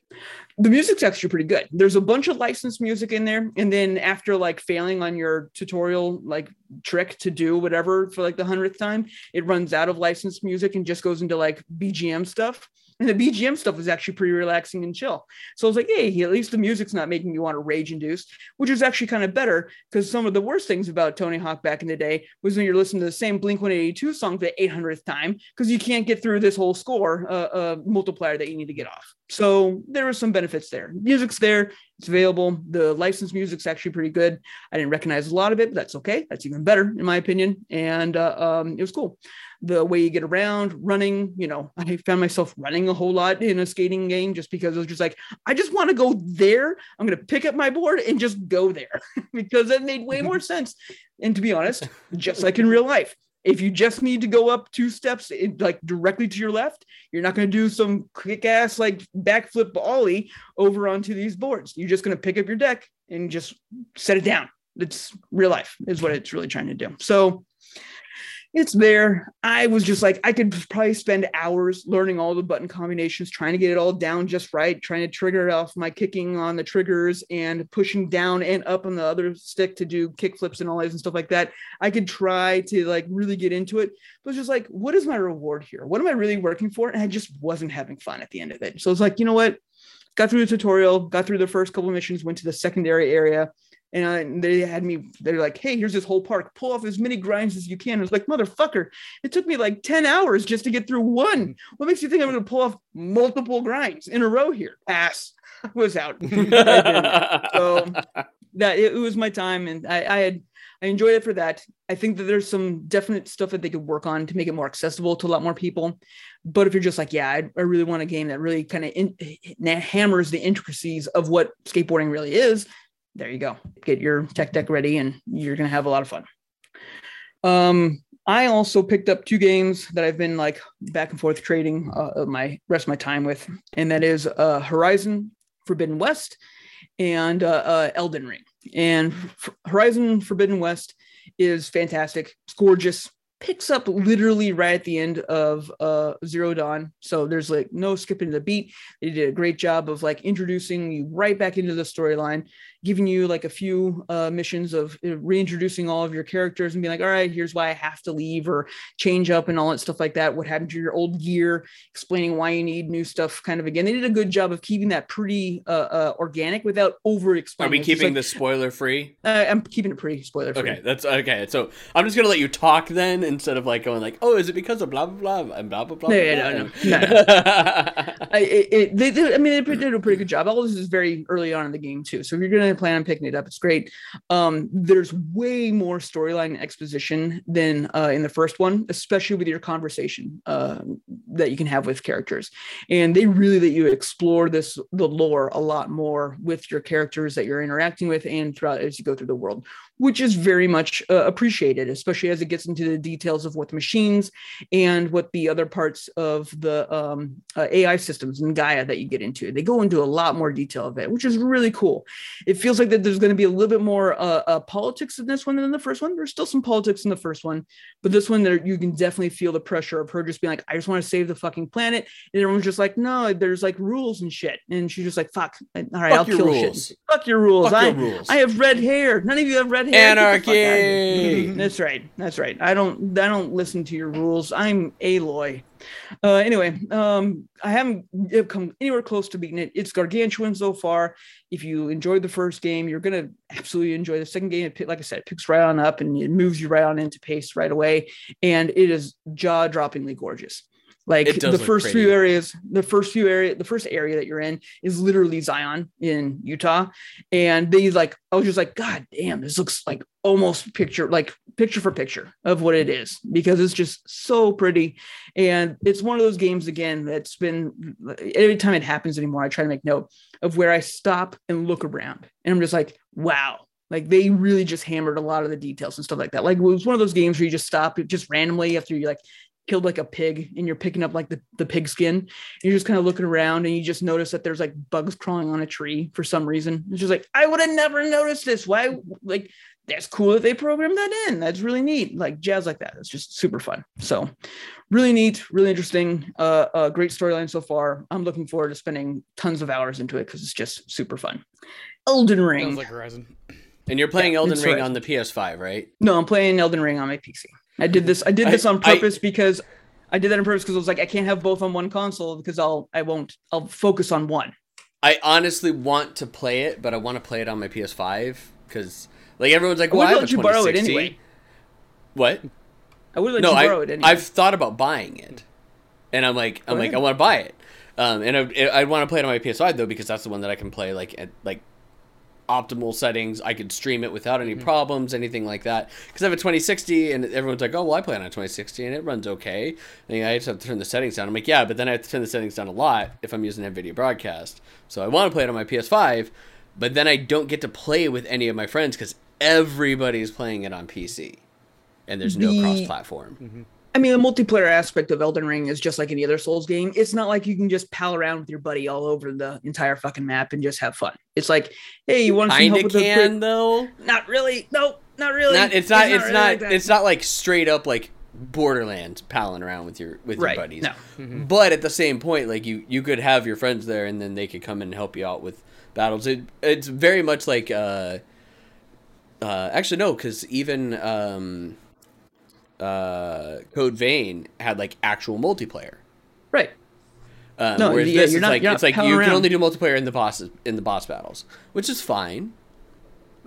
the music's actually pretty good. There's a bunch of licensed music in there, and then after like failing on your tutorial like trick to do whatever for like the hundredth time, it runs out of licensed music and just goes into like BGM stuff. And the BGM stuff is actually pretty relaxing and chill. So I was like, hey, at least the music's not making me want to rage induce, which is actually kind of better because some of the worst things about Tony Hawk back in the day was when you're listening to the same Blink 182 song for the 800th time because you can't get through this whole score uh, uh, multiplier that you need to get off. So there are some benefits there. Music's there, it's available. The licensed music's actually pretty good. I didn't recognize a lot of it, but that's okay. That's even better in my opinion. And uh, um, it was cool the way you get around, running. You know, I found myself running a whole lot in a skating game just because it was just like, I just want to go there. I'm going to pick up my board and just go there (laughs) because that made way more sense. And to be honest, just like in real life, if you just need to go up two steps like directly to your left you're not going to do some quick ass like backflip ollie over onto these boards you're just going to pick up your deck and just set it down it's real life is what it's really trying to do so it's there. I was just like, I could probably spend hours learning all the button combinations, trying to get it all down just right, trying to trigger it off my kicking on the triggers and pushing down and up on the other stick to do kick flips and all that and stuff like that. I could try to like really get into it, but it's just like, what is my reward here? What am I really working for? And I just wasn't having fun at the end of it. So it's like, you know what? Got through the tutorial, got through the first couple missions, went to the secondary area and they had me they're like hey here's this whole park. Pull off as many grinds as you can. I was like motherfucker it took me like 10 hours just to get through one. What makes you think i'm going to pull off multiple grinds in a row here? Pass was out. (laughs) So that it, was my time and I, I had I enjoyed it for that. I think that there's some definite stuff that they could work on to make it more accessible to a lot more people. But if you're just like, yeah, I, I really want a game that really kind of hammers the intricacies of what skateboarding really is, there you go. Get your tech deck ready and you're going to have a lot of fun. Um, I also picked up two games that I've been like back and forth trading uh, my rest of my time with, and that is uh, Horizon Forbidden West and uh, uh, Elden Ring. And F- Horizon Forbidden West is fantastic. It's gorgeous picks up literally right at the end of uh, Zero Dawn. So there's like no skipping the beat. They did a great job of like introducing you right back into the storyline, giving you like a few uh, missions of uh, reintroducing all of your characters and being like, all right, here's why I have to leave or change up and all that stuff like that. What happened to your old gear, explaining why you need new stuff. Kind of again, they did a good job of keeping that pretty uh, uh organic without over explaining. Are we keeping like, this spoiler free? Uh, I'm keeping it pretty spoiler free. Okay, that's okay. So I'm just gonna let you talk then instead of like going like, oh, is it because of blah blah blah and blah blah blah? No, yeah, no, (laughs) no, no. I, it, it, they, they, I mean, they did a pretty good job. All this is very early on in the game too, so if you're gonna plan on picking it up, it's great. Um, there's way more storyline exposition than uh, in the first one, especially with your conversation uh, that you can have with characters, and they really let you explore this the lore a lot more with your characters that you're interacting with and throughout as you go through the world which is very much uh, appreciated, especially as it gets into the details of what the machines and what the other parts of the um, uh, AI systems and Gaia that you get into. They go into a lot more detail of it, which is really cool. It feels like that there's going to be a little bit more uh, uh, politics in this one than the first one. There's still some politics in the first one, but this one, there you can definitely feel the pressure of her just being like, "I just want to save the fucking planet," and everyone's just like, "No, there's like rules and shit," and she's just like, "Fuck, all right, Fuck I'll kill rules. shit. Fuck your rules. Fuck I, your rules. I have red hair. None of you have red hair." Anarchy. That's right. That's right. I don't. I don't listen to your rules. I'm Aloy. Uh, anyway, um, I haven't come anywhere close to beating it. It's gargantuan so far. If you enjoyed the first game, you're gonna absolutely enjoy the second game. It, like I said, it picks right on up and it moves you right on into pace right away, and it is jaw-droppingly gorgeous. Like the first pretty. few areas, the first few area, the first area that you're in is literally Zion in Utah. And they like, I was just like, God damn, this looks like almost picture, like picture for picture of what it is because it's just so pretty. And it's one of those games again that's been every time it happens anymore, I try to make note of where I stop and look around. And I'm just like, wow, like they really just hammered a lot of the details and stuff like that. Like it was one of those games where you just stop just randomly after you like killed like a pig and you're picking up like the, the pig skin. You're just kind of looking around and you just notice that there's like bugs crawling on a tree for some reason. It's just like, I would have never noticed this. Why? Like, that's cool that they programmed that in. That's really neat. Like jazz like that. It's just super fun. So really neat, really interesting. Uh, uh great storyline so far. I'm looking forward to spending tons of hours into it because it's just super fun. Elden Ring. Sounds like Horizon. And you're playing yeah, Elden Ring right. on the PS5, right? No, I'm playing Elden Ring on my PC. I did this. I did this on purpose I, because I did that on purpose because I was like, I can't have both on one console because I'll I won't I'll focus on one. I honestly want to play it, but I want to play it on my PS5 because like everyone's like, well, I, would let you borrow it anyway. What? I would let no, you borrow I, it anyway. I've thought about buying it, and I'm like, I'm like, I want to buy it. Um, and I, I want to play it on my PS5 though because that's the one that I can play like at like optimal settings. I could stream it without any mm-hmm. problems, anything like that. Because I have a 2060, and everyone's like, "Oh, well, I play on a 2060, and it runs okay." And I just have to turn the settings down. I'm like, "Yeah," but then I have to turn the settings down a lot if I'm using NVIDIA Broadcast. So I want to play it on my PS5, but then I don't get to play with any of my friends because everybody's playing it on PC, and there's no the... cross-platform. Mm-hmm. I mean, the multiplayer aspect of Elden Ring is just like any other Souls game. It's not like you can just pal around with your buddy all over the entire fucking map and just have fun. It's like, hey, you want to help with can, the though? Not really. No, not really. Not, it's, not. It's not. It's not, really not, like it's not like straight up like Borderlands palling around with your with Right, your buddies. no. But at the same point, like you you could have your friends there, and then they could come and help you out with battles. It it's very much like uh, uh actually no, because even um, uh, Code Vein had like actual multiplayer. Right. Um, No, whereas yeah, this you're is not- like you're it's not like palling you can only do multiplayer in the bosses in the boss battles, which is fine.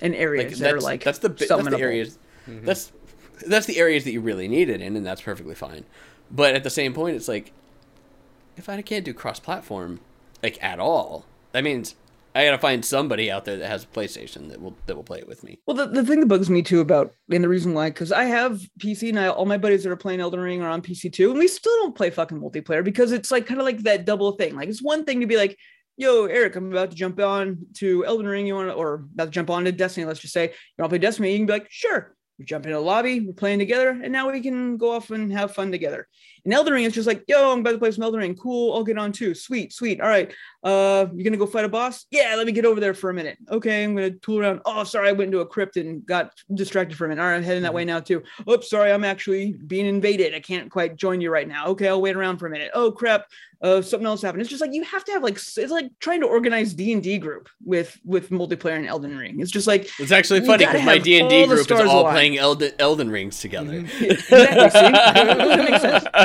And areas Like that are like that's the that's the summonable. areas that's that's the areas that you really need it in, and that's perfectly fine. But at the same point, it's like if I can't do cross platform like at all, that means I gotta find somebody out there that has a PlayStation that will that will play it with me. Well, the, the thing that bugs me too about, and the reason why, because I have PC and I, all my buddies that are playing Elden Ring are on PC too, and we still don't play fucking multiplayer because it's like kind of like that double thing. Like it's one thing to be like, "Yo, Eric, I'm about to jump on to Elden Ring. You want to, or about to jump on to Destiny? Let's just say you want to play Destiny. You can be like, sure. We jump in a lobby, we're playing together, and now we can go off and have fun together. In Elden Ring, it's just like, yo, I'm about to play some Elden Ring. Cool, I'll get on too. Sweet, sweet. All right. Uh, you're gonna go fight a boss? Yeah, let me get over there for a minute. Okay, I'm gonna tool around. Oh, sorry, I went into a crypt and got distracted for a minute. All right, I'm heading that way now too. Oops, sorry, I'm actually being invaded. I can't quite join you right now. Okay, I'll wait around for a minute. Oh crap, uh, something else happened. It's just like you have to have like it's like trying to organize D and D group with with multiplayer in Elden Ring. It's just like It's actually funny because my D and D group is all aligned. playing Elden, Elden Rings together. exactly. (laughs) That makes sense. (laughs)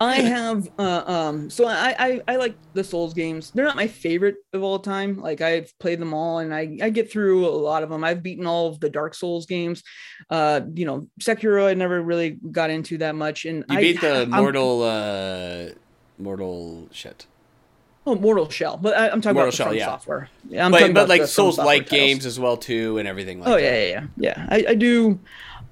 I have uh, um so I, I I like the Souls games. They're not my favorite of all time. Like I've played them all and I I get through a lot of them. I've beaten all of the Dark Souls games. Uh you know, Sekiro I never really got into that much and You I beat the I'm- mortal uh mortal shit. oh, Mortal Shell, but I, I'm talking Mortal about the Shell, yeah. software. Yeah, I'm but talking but about like Souls like games as well too, and everything like oh that. yeah yeah yeah yeah I, I do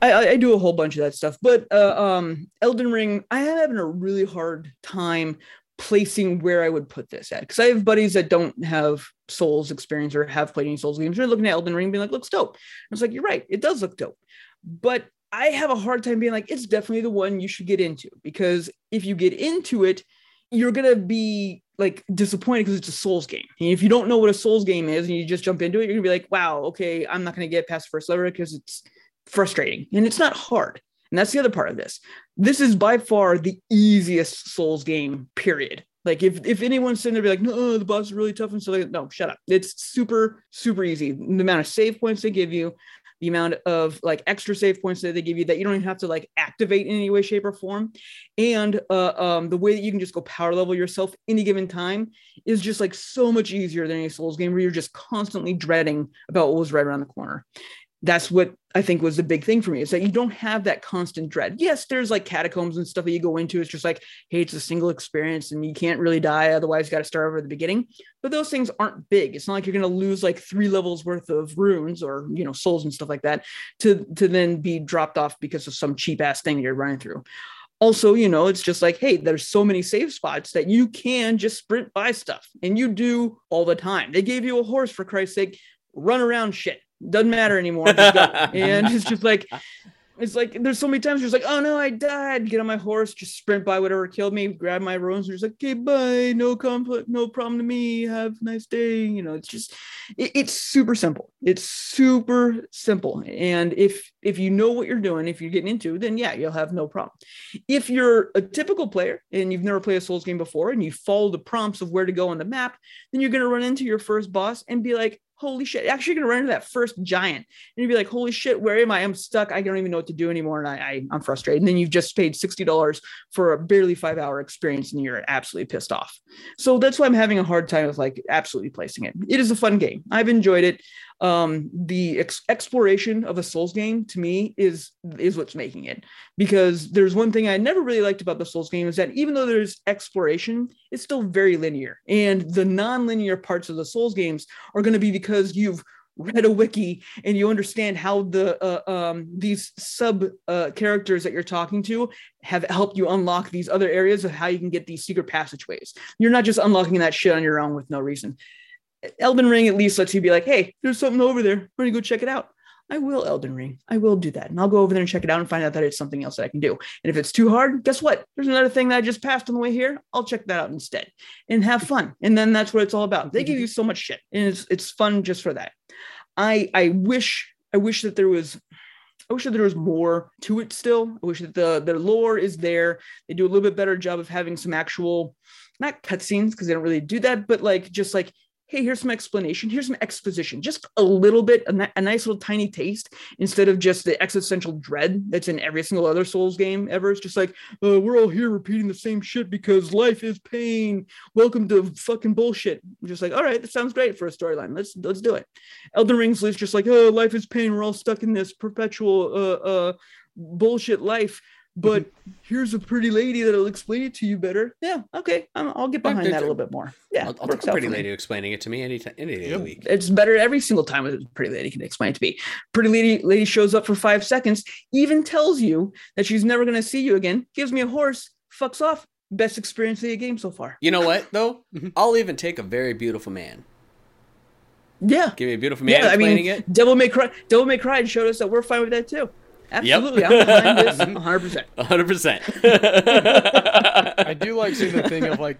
I, I do a whole bunch of that stuff but uh, um elden ring i am having a really hard time placing where i would put this at because i have buddies that don't have souls experience or have played any souls games. They're looking at elden ring being like looks dope. I was like you're right. It does look dope. But i have a hard time being like it's definitely the one you should get into because if you get into it you're gonna be like disappointed because it's a Souls game. And if you don't know what a Souls game is and you just jump into it, you're gonna be like, wow, okay, I'm not gonna get past the first level because it's frustrating and it's not hard. And that's the other part of this. This is by far the easiest Souls game, period. Like if, if anyone's sitting there be like, no, the boss is really tough and so like no, shut up. It's super, super easy. The amount of save points they give you, the amount of like extra save points that they give you that you don't even have to like activate in any way, shape, or form. And uh, um, the way that you can just go power level yourself any given time is just like so much easier than any Souls game where you're just constantly dreading about what was right around the corner. That's what I think was the big thing for me is that you don't have that constant dread. Yes, there's like catacombs and stuff that you go into. It's just like, hey, it's a single experience and you can't really die. Otherwise, you got to start over at the beginning. But those things aren't big. It's not like you're going to lose like three levels worth of runes or, you know, souls and stuff like that to, to then be dropped off because of some cheap ass thing you're running through also, you know, it's just like, hey, there's so many save spots that you can just sprint by stuff and you do all the time. They gave you a horse for Christ's sake, run around shit. Doesn't matter anymore. Just (laughs) and it's just like, it's like there's so many times you're just like, oh no, I died. Get on my horse, just sprint by whatever killed me, grab my runes, and just like, okay, bye, no conflict, no problem to me. Have a nice day. You know, it's just it- it's super simple. It's super simple. And if if you know what you're doing, if you're getting into, then yeah, you'll have no problem. If you're a typical player and you've never played a Souls game before and you follow the prompts of where to go on the map, then you're gonna run into your first boss and be like, holy shit. Actually, you're gonna run into that first giant and you'd be like, holy shit, where am I? I'm stuck. I don't even know what to do anymore. And I, I I'm frustrated. And then you've just paid $60 for a barely five hour experience and you're absolutely pissed off. So that's why I'm having a hard time with like absolutely placing it. It is a fun game. I've enjoyed it. Um, the ex- exploration of a Souls game to me is is what's making it because there's one thing I never really liked about the Souls game is that even though there's exploration, it's still very linear. And the non-linear parts of the Souls games are going to be because you've read a wiki and you understand how the uh, um, these sub uh, characters that you're talking to have helped you unlock these other areas of how you can get these secret passageways. You're not just unlocking that shit on your own with no reason. Elden Ring at least lets you be like, hey, there's something over there. Why don't you go check it out? I will Elden Ring. I will do that. And I'll go over there and check it out and find out that it's something else that I can do. And if it's too hard, guess what? There's another thing that I just passed on the way here. I'll check that out instead and have fun. And then that's what it's all about. They give you so much shit. And it's it's fun just for that. I I wish I wish that there was I wish that there was more to it still. I wish that the the lore is there. They do a little bit better job of having some actual not cutscenes because they don't really do that, but like just like hey, here's some explanation, here's some exposition, just a little bit, a, nice little tiny taste instead of just the existential dread that's in every single other Souls game ever. It's just like, uh, we're all here repeating the same shit because life is pain. Welcome to fucking bullshit. I'm just like, all right, that sounds great for a storyline. Let's let's do it. Elden Ring's just like, oh, life is pain. We're all stuck in this perpetual uh, uh, bullshit life but here's a pretty lady that'll explain it to you better. Yeah, okay, i will get behind that a little bit more. Yeah, I'll, I'll take a pretty lady explaining it to me any time, any day of the week. It's better every single time a pretty lady can explain it to me. Pretty lady lady shows up for five seconds, even tells you that she's never going to see you again, gives me a horse, fucks off. Best experience of the game so far. You know what though? Mm-hmm. I'll even take a very beautiful man. Yeah, give me a beautiful man yeah, explaining I mean, it. Devil May Cry, Devil May Cry and showed us that we're fine with that too. Absolutely. Yep. I'm behind this 100%. 100%. I do like seeing the thing of like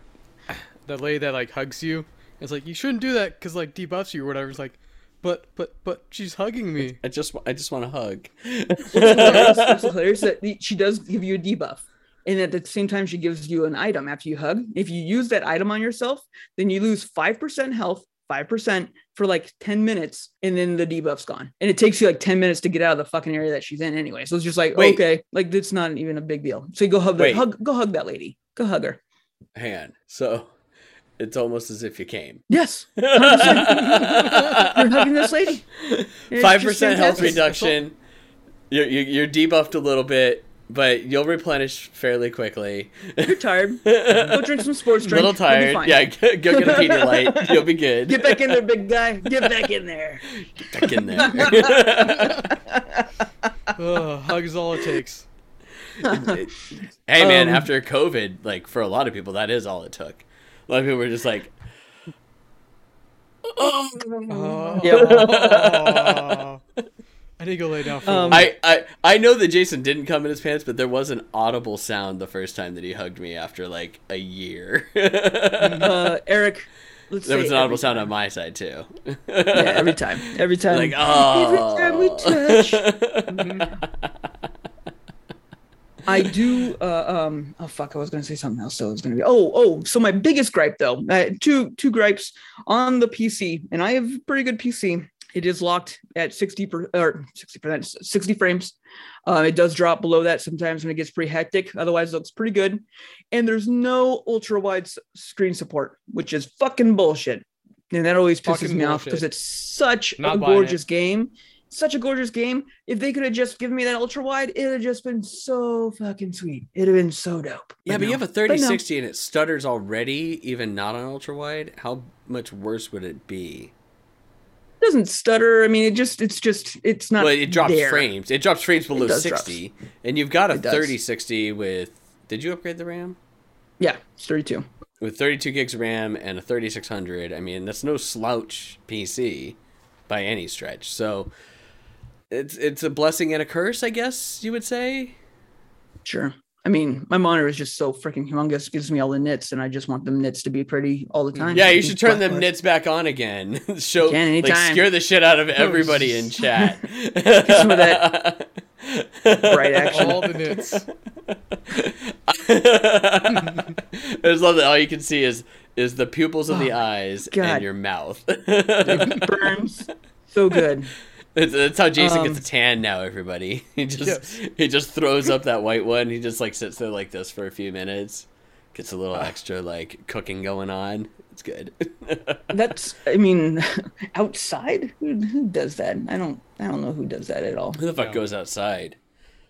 the lady that like hugs you. It's like, you shouldn't do that because like debuffs you or whatever. It's like, but but but she's hugging me. I just I just want to hug. it's hilarious, it's hilarious that she does give you a debuff, and at the same time she gives you an item after you hug. If you use that item on yourself, then you lose five percent health 5% for like 10 minutes and then the debuff's gone. And it takes you like 10 minutes to get out of the fucking area that she's in anyway. So it's just like, Wait. okay, like it's not even a big deal. So you go hug, the, hug go hug that lady. Go hug her. Hang on. So it's almost as if you came. Yes. (laughs) You're hugging this lady. Five percent health reduction. You're, you're debuffed a little bit but you'll replenish fairly quickly. You're tired. (laughs) Go drink some sports drink. A little tired. Yeah, go get a Pedialyte. You'll be good. Get back in there, big guy. Get back in there. Get back in there. (laughs) oh, hugs all it takes. hey man, um, after COVID, like for a lot of people, that is all it took. A lot of people were just like, oh. (laughs) Yep. I need to go lay down. For um, I, I I know that Jason didn't come in his pants, but there was an audible sound the first time that he hugged me after like a year. uh, Eric, there was an audible sound on my side too. yeah, every time, every (laughs) time, like oh, every time we touch. I do. Uh, um. Oh fuck! I was gonna say something else. So it was gonna be. Oh, oh. So my biggest gripe though, uh, two two gripes on the PC, and I have pretty good PC. It is locked at 60 per, or 60 percent, 60 frames. Uh, it does drop below that sometimes when it gets pretty hectic. Otherwise, it looks pretty good. And there's no ultra wide screen support, which is fucking bullshit. And that always pisses fucking me bullshit. off because it's such Not a gorgeous game. Such a gorgeous game. If they could have just given me that ultra wide, it would have just been so fucking sweet. It'd have been so dope. Yeah, but, but no. you have a 3060 no. and it stutters already, even not on ultra wide. How much worse would it be? Doesn't stutter. I mean, it just it's just it's not. Well, it drops there. frames. It drops frames below sixty, drops. and you've got a thirty sixty with. Did you upgrade the RAM? Yeah, it's thirty two. With thirty two gigs of RAM and a thirty six hundred, I mean that's no slouch PC by any stretch. So it's it's a blessing and a curse, I guess you would say. Sure. I mean, my monitor is just so freaking humongous, gives me all the nits, and I just want them nits to be pretty all the mm. time. Yeah, you should turn them nits back on again. (laughs) Show like scare the shit out of everybody in (laughs) chat. some of that (laughs) bright action. All the nits. I just love that all you can see is is the pupils of oh, the eyes God. and your mouth. it burns so good. That's how Jason um, gets a tan now. Everybody, (laughs) he just yes. he just throws up that white one. He just like sits there like this for a few minutes, gets a little uh, extra like cooking going on. It's good. (laughs) that's, I mean, (laughs) outside. Who, who, does that? I don't. I don't know who does that at all. Who the fuck no. goes outside?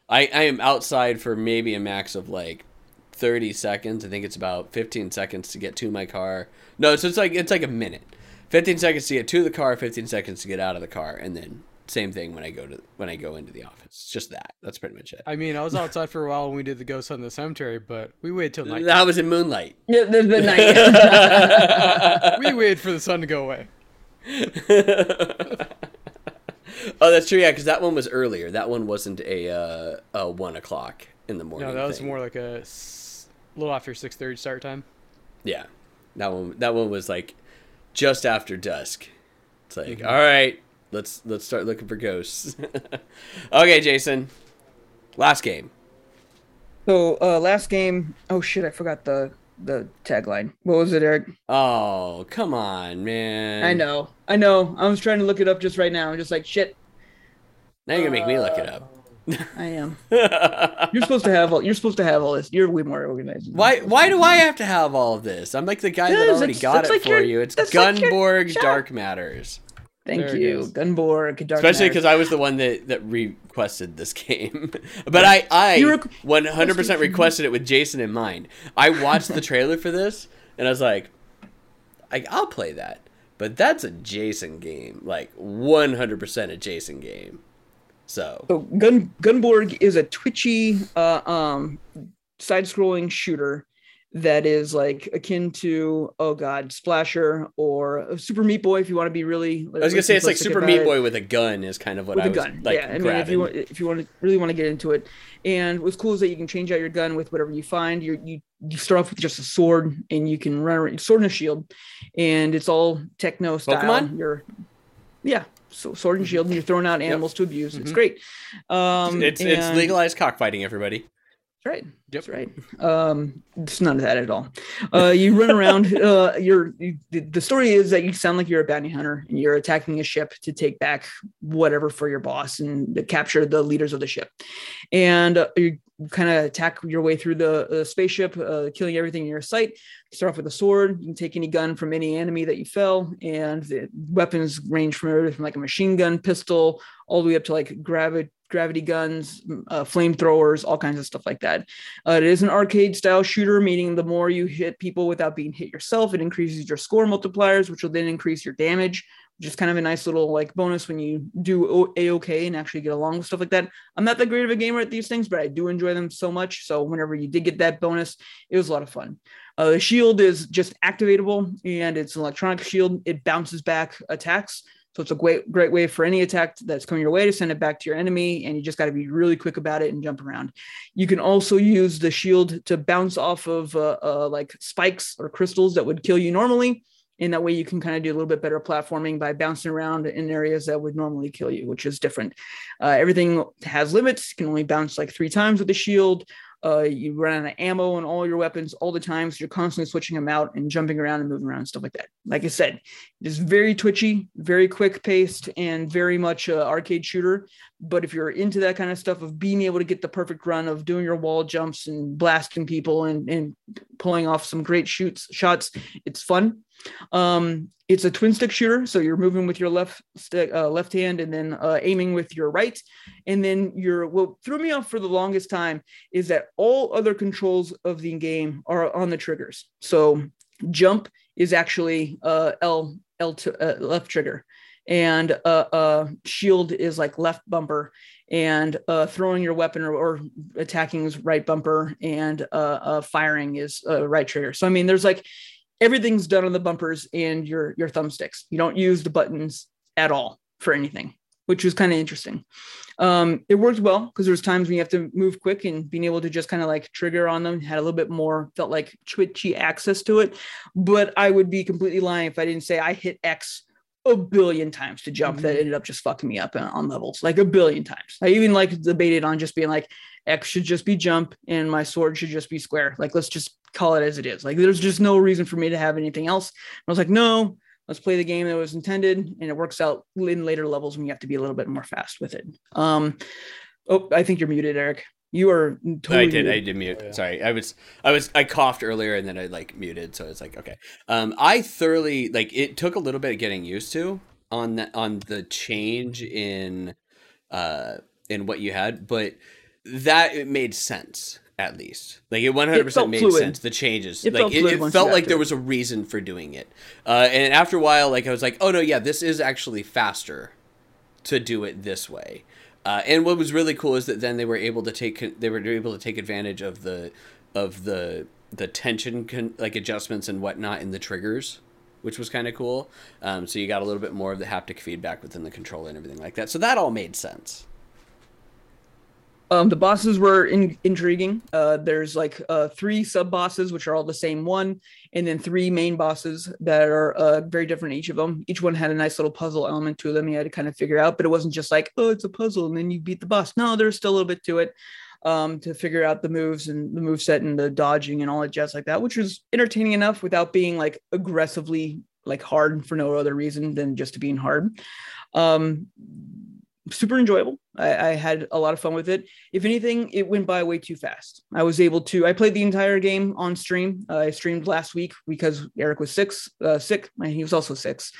I I am outside for maybe a max of like 30 seconds. I think it's about 15 seconds to get to my car. No, so it's like it's like a minute. 15 seconds to get to the car, 15 seconds to get out of the car, and then same thing when I go to when I go into the office. Just that. That's pretty much it. I mean, I was outside for a while when we did the ghost hunt in the cemetery, but we waited till night. That was in moonlight. Yeah, there's been night. (laughs) we waited for the sun to go away. (laughs) oh, that's true. Yeah, because that one was earlier. That one wasn't a uh, a one o'clock in the morning. No, that was thing. more like a s- little after six thirty start time. Yeah, that one. That one was like just after dusk. It's like, mm-hmm. all right, Let's let's start looking for ghosts. (laughs) okay, Jason. Last game. So uh last game. Oh shit! I forgot the the tagline. What was it, Eric? Oh come on, man. I know, I know. I was trying to look it up just right now. I'm just like shit. Now you're gonna make me look it up. I am. (laughs) you're supposed to have all. You're supposed to have all this. You're way more organized. Why? Why do I have to have all of this? I'm like the guy that already got it like for you. It's Gunborg like Dark Matters. Thank there you, Gunborg. Dark Especially because I was the one that, that requested this (laughs) game, but I I one hundred percent requested it with Jason in mind. I watched the trailer for this and I was like, I, I'll play that, but that's a Jason game, like one hundred percent a Jason game. So, so Gun Gunborg is a twitchy, uh, um, side-scrolling shooter that is like akin to oh god splasher or super meat boy if you want to be really i was gonna say it's like super meat boy with a gun is kind of what with i was gun. like yeah i mean if you want if you want to really want to get into it. And what's cool is that you can change out your gun with whatever you find. You you you start off with just a sword and you can run around sword and a shield. And it's all techno style. Pokemon? you're yeah so sword and shield and you're throwing out animals yep. to abuse. Mm-hmm. it's great. Um it's, it's legalized cockfighting everybody that's right. Yep. That's right. Um, it's none of that at all. Uh, you run around. (laughs) Uh, you're you, the story is that you sound like you're a bounty hunter and you're attacking a ship to take back whatever for your boss and capture the leaders of the ship. And uh, you kind of attack your way through the spaceship, uh, killing everything in your sight. You start off with a sword. You can take any gun from any enemy that you fell, and the weapons range from everything from like a machine gun, pistol, all the way up to like gravity gravity guns, uh, flamethrowers, all kinds of stuff like that. Uh, it is an arcade style shooter, meaning the more you hit people without being hit yourself, it increases your score multipliers, which will then increase your damage, which is kind of a nice little like bonus when you do a okay and actually get along with stuff like that. I'm not that great of a gamer at these things, but I do enjoy them so much. So whenever you did get that bonus, it was a lot of fun. Uh, the shield is just activatable and it's an electronic shield. It bounces back attacks. So it's a great, great way for any attack that's coming your way to send it back to your enemy. And you just got to be really quick about it and jump around. You can also use the shield to bounce off of uh, uh, like spikes or crystals that would kill you normally. And that way you can kind of do a little bit better platforming by bouncing around in areas that would normally kill you, which is different. Uh, everything has limits. You can only bounce like three times with the shield. Uh, you run out of ammo on all your weapons all the time, so you're constantly switching them out and jumping around and moving around and stuff like that. Like I said, it is very twitchy, very quick paced, and very much a arcade shooter. But if you're into that kind of stuff of being able to get the perfect run of doing your wall jumps and blasting people and, and pulling off some great shoots shots, it's fun. Um, it's a twin stick shooter, so you're moving with your left stick, uh, left hand, and then uh, aiming with your right. And then you're what threw me off for the longest time is that all other controls of the game are on the triggers. So jump is actually uh, L L to uh, left trigger, and uh, uh, shield is like left bumper, and throwing your weapon or, or, attacking is right bumper, and firing is right trigger. So I mean, there's like everything's done on the bumpers and your your thumbsticks. You don't use the buttons at all for anything, which was kind of interesting. Um, it worked well because there was times when you have to move quick and being able to just kind of like trigger on them had a little bit more felt like twitchy access to it. But I would be completely lying if I didn't say I hit X a billion times to jump mm-hmm. that ended up just fucking me up on levels like a billion times. I even like debated on just being like X should just be jump and my sword should just be square. Like let's just call it as it is. Like there's just no reason for me to have anything else. I was like, no, let's play the game that was intended, and it works out in later levels when you have to be a little bit more fast with it. Um, oh, I think you're muted, Eric. You are totally. I did. Muted. I did mute. Yeah. Sorry, I was. I was. I coughed earlier, and then I like muted. So it's like okay. Um, I thoroughly like. It took a little bit of getting used to on that on the change in, uh, in what you had, but that it made sense at least. Like it 100% made fluid. sense. The changes, it like felt it, it felt like there was a reason for doing it. Uh, and after a while, like I was like, oh no, yeah, this is actually faster to do it this way. Uh, and what was really cool is that then they were able to take they were able to take advantage of the of the the tension con- like adjustments and whatnot in the triggers which was kind of cool. Um, so you got a little bit more of the haptic feedback within the controller and everything like that. So that all made sense. Um, the bosses were in- intriguing. Uh, there's like uh, three sub bosses, which are all the same one, and then three main bosses that are uh, very different. Each of them, each one had a nice little puzzle element to them. You had to kind of figure out, but it wasn't just like, oh, it's a puzzle, and then you beat the boss. No, there's still a little bit to it um, to figure out the moves and the move set and the dodging and all that jazz like that, which was entertaining enough without being like aggressively like hard for no other reason than just to being hard. Um, super enjoyable. I, I, had a lot of fun with it. If anything, it went by way too fast. I was able to. I played the entire game on stream. Uh, I streamed last week because Eric was six, uh, sick, and he was also six.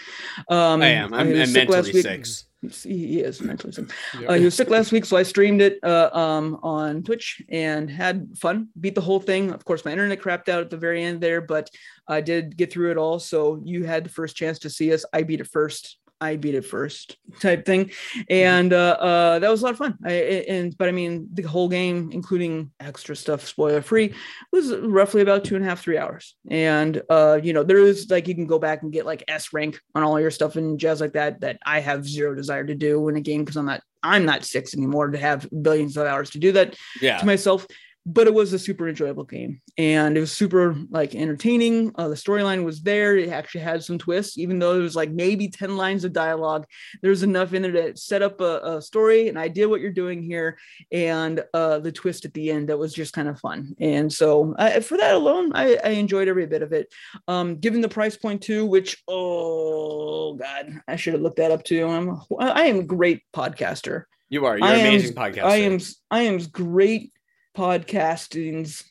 Um, I am. I'm, I'm mentally six. He is mentally sick. Uh, he was sick last week, so I streamed it uh, um, on Twitch and had fun. Beat the whole thing. Of course, my internet crapped out at the very end there, but I did get through it all. So you had the first chance to see us. I beat it first. I beat it first type thing, and uh, uh, that was a lot of fun. I, and but I mean, the whole game, including extra stuff, spoiler free, was roughly about two and a half, three hours. And uh, you know, there is like you can go back and get like S rank on all your stuff and jazz like that. That I have zero desire to do in a game because I'm not I'm not six anymore to have billions of hours to do that yeah. to myself but it was a super enjoyable game. And it was super like entertaining. Uh, the storyline was there. It actually had some twists even though there was like maybe 10 lines of dialogue. There's enough in there to set up a, a story an idea what you're doing here and uh, the twist at the end that was just kind of fun. And so uh, for that alone I, I, enjoyed every bit of it. Um, given the price point too which oh god i should have looked that up too. I'm i am a great podcaster. You are. You're an amazing podcaster i am i am great podcasting's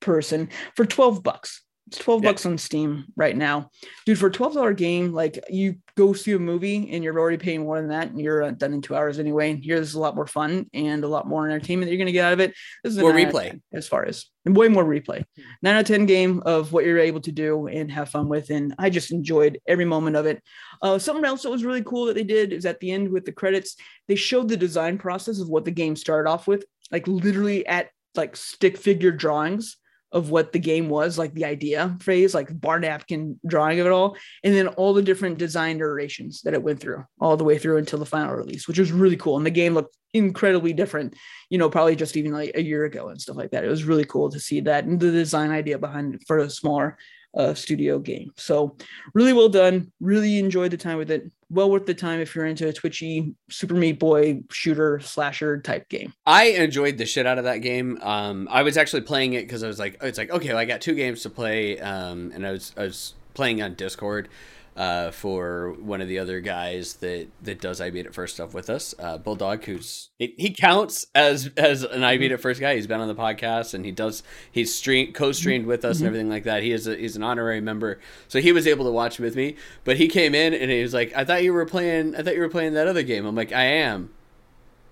person for 12 bucks. It's 12 yep. bucks on Steam right now. Dude, for a $12 game, like you go see a movie and you're already paying more than that and you're uh, done in two hours anyway. And here's a lot more fun and a lot more entertainment that you're going to get out of it. This is more replay as far as and way more replay. Nine out of 10 game of what you're able to do and have fun with. And I just enjoyed every moment of it. Uh, something else that was really cool that they did is at the end with the credits, they showed the design process of what the game started off with, like literally at like stick figure drawings of what the game was, like the idea phase, like bar napkin drawing of it all, and then all the different design iterations that it went through all the way through until the final release, which was really cool. And the game looked incredibly different, you know, probably just even like a year ago and stuff like that. It was really cool to see that and the design idea behind it for a smaller uh, studio game. So really well done. Really enjoyed the time with it. Well worth the time if you're into a twitchy Super Meat Boy shooter slasher type game. I enjoyed the shit out of that game. Um, I was actually playing it because I was like, it's like okay, well, I got two games to play, um, and I was I was playing on Discord uh, for one of the other guys that that does I beat it first stuff with us, uh, Bulldog, who's he counts as as an I beat it first guy. He's been on the podcast and he does he's stream co-streamed with us mm-hmm. and everything like that. He is a, he's an honorary member, so he was able to watch with me. But he came in and he was like, "I thought you were playing. I thought you were playing that other game." I'm like, "I am."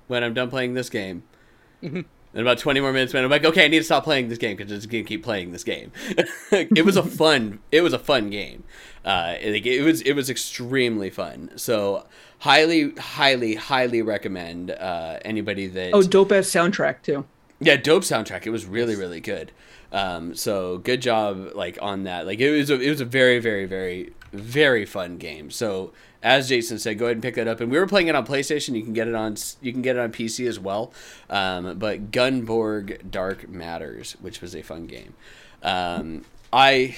When I'm done playing this game. Mm-hmm. And about 20 more minutes, man, I'm like, okay, I need to stop playing this game because i just gonna keep playing this game. (laughs) it was a fun, it was a fun game. Uh, it, it, was it was extremely fun. So highly, highly, highly recommend uh, anybody that. Oh, dope ass soundtrack too. Yeah, dope soundtrack. It was really, really good. Um, so good job, like on that. Like it was, a, it was a very, very, very, very fun game. So as Jason said, go ahead and pick that up. And we were playing it on PlayStation. You can get it on you can get it on PC as well. Um, but Gunborg Dark Matters, which was a fun game. Um, I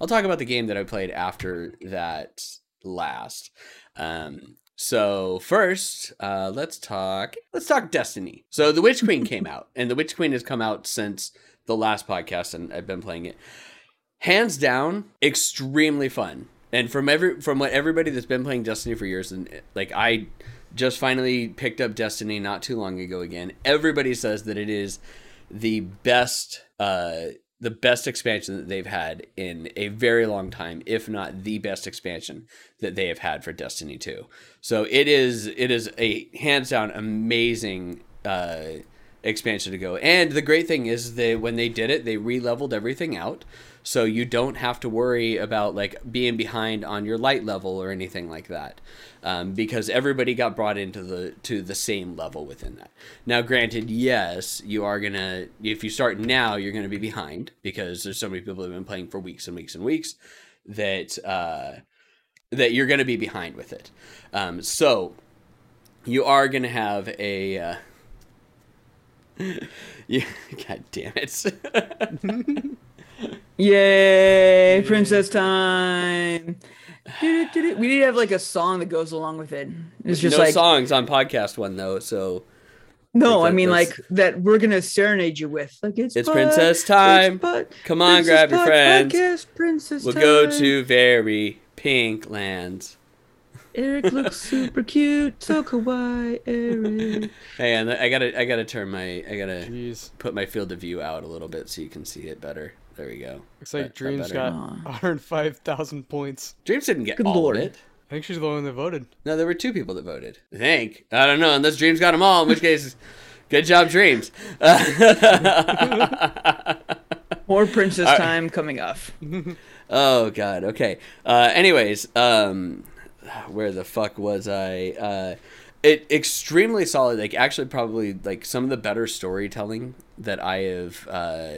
I'll talk about the game that I played after that last. Um, so first, uh, let's talk. Let's talk Destiny. So the Witch Queen came out, and the Witch Queen has come out since the last podcast, and I've been playing it. Hands down, extremely fun and from every from what everybody that's been playing Destiny for years, and like I just finally picked up Destiny not too long ago again. Everybody says that it is the best uh the best expansion that they've had in a very long time, if not the best expansion that they have had for Destiny 2. So it is it is a hands down amazing uh expansion to go. And the great thing is that when they did it, they re-leveled everything out so you don't have to worry about like being behind on your light level or anything like that um, because everybody got brought into the to the same level within that now granted yes you are gonna if you start now you're gonna be behind because there's so many people have been playing for weeks and weeks and weeks that uh, that you're gonna be behind with it um, so you are gonna have a uh, (laughs) yeah, (laughs) god damn it. (laughs) Yay, princess time. We need to have like a song that goes along with it. It's just no like songs on podcast one though, so no, like I mean that's- like that we're gonna serenade you with. Like it's It's pod- princess it's time. pod- Come on, Princess grab your friends. Podcast, princess we'll go to very pink lands. Eric looks (laughs) super cute, so kawaii, Eric. Hey, and I gotta I gotta turn my I gotta Jeez. put my field of view out a little bit so you can see it better. There we go. Looks like That- that Dreams better. got 105,000 points. Dreams didn't get Good all lord. of it. I think she's the one that voted. No, there were two people that voted. I think. I don't know. Unless Dreams got them all, in which case, good job, Dreams. (laughs) More princess All right. time coming up. (laughs) oh God. Okay. Uh, anyways, um, where the fuck was I? Uh, it extremely solid. Like actually, probably like some of the better storytelling that I have uh,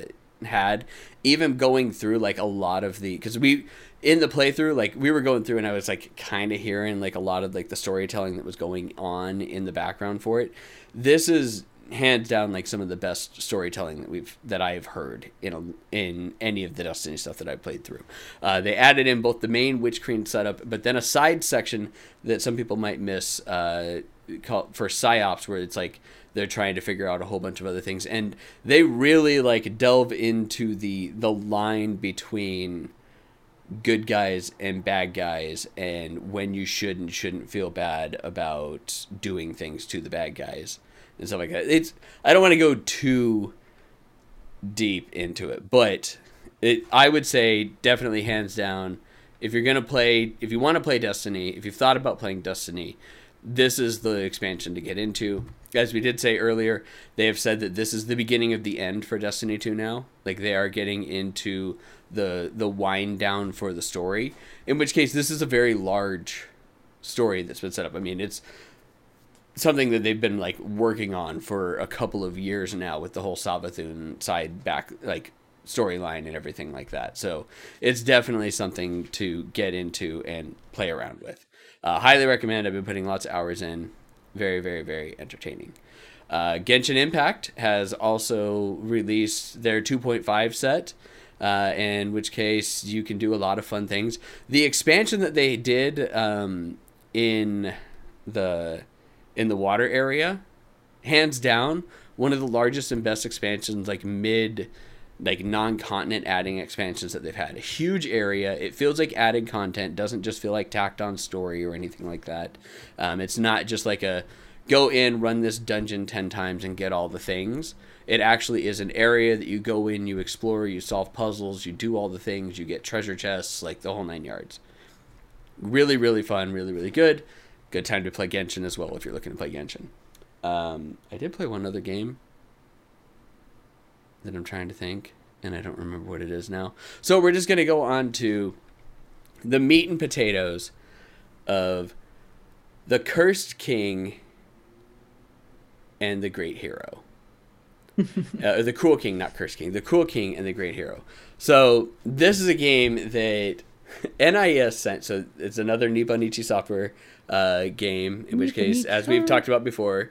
had. Even going through like a lot of the because we in the playthrough like we were going through and I was like kind of hearing like a lot of like the storytelling that was going on in the background for it. This is hands down like some of the best storytelling that we've that I've heard in a, in any of the Destiny stuff that I've played through. Uh, they added in both the main Witch Queen setup, but then a side section that some people might miss uh, called for psyops, where it's like they're trying to figure out a whole bunch of other things, and they really like delve into the the line between good guys and bad guys and when you should and shouldn't feel bad about doing things to the bad guys and stuff like that. It's I don't want to go too deep into it, but it I would say definitely hands down if you're going to play if you want to play Destiny, if you've thought about playing Destiny, this is the expansion to get into. As we did say earlier, they have said that this is the beginning of the end for Destiny 2 now. Like they are getting into the the wind down for the story. In which case this is a very large story that's been set up. I mean, it's something that they've been like working on for a couple of years now with the whole Savathun side back like storyline and everything like that. So it's definitely something to get into and play around with. Uh, highly recommend. I've been putting lots of hours in. Very, very, very entertaining. Uh, Genshin Impact has also released their 2.5 set, uh, in which case you can do a lot of fun things. The expansion that they did um, in the in the water area, hands down, one of the largest and best expansions, like mid, like non-continent adding expansions that they've had. A huge area. It feels like added content. Doesn't just feel like tacked on story or anything like that. Um, it's not just like a go in, run this dungeon ten times and get all the things. It actually is an area that you go in, you explore, you solve puzzles, you do all the things, you get treasure chests, like the whole nine yards. Really, really fun, really, really good. Good time to play Genshin as well if you're looking to play Genshin. Um, I did play one other game that I'm trying to think, and I don't remember what it is now. So we're just gonna go on to the meat and potatoes of the cursed king and the great hero. (laughs) uh, the cruel king, not cursed king. The cruel king and the great hero. So this is a game that (laughs) NIS sent. So it's another Nippon Ichi software uh, game. In which case, as we've talked about before,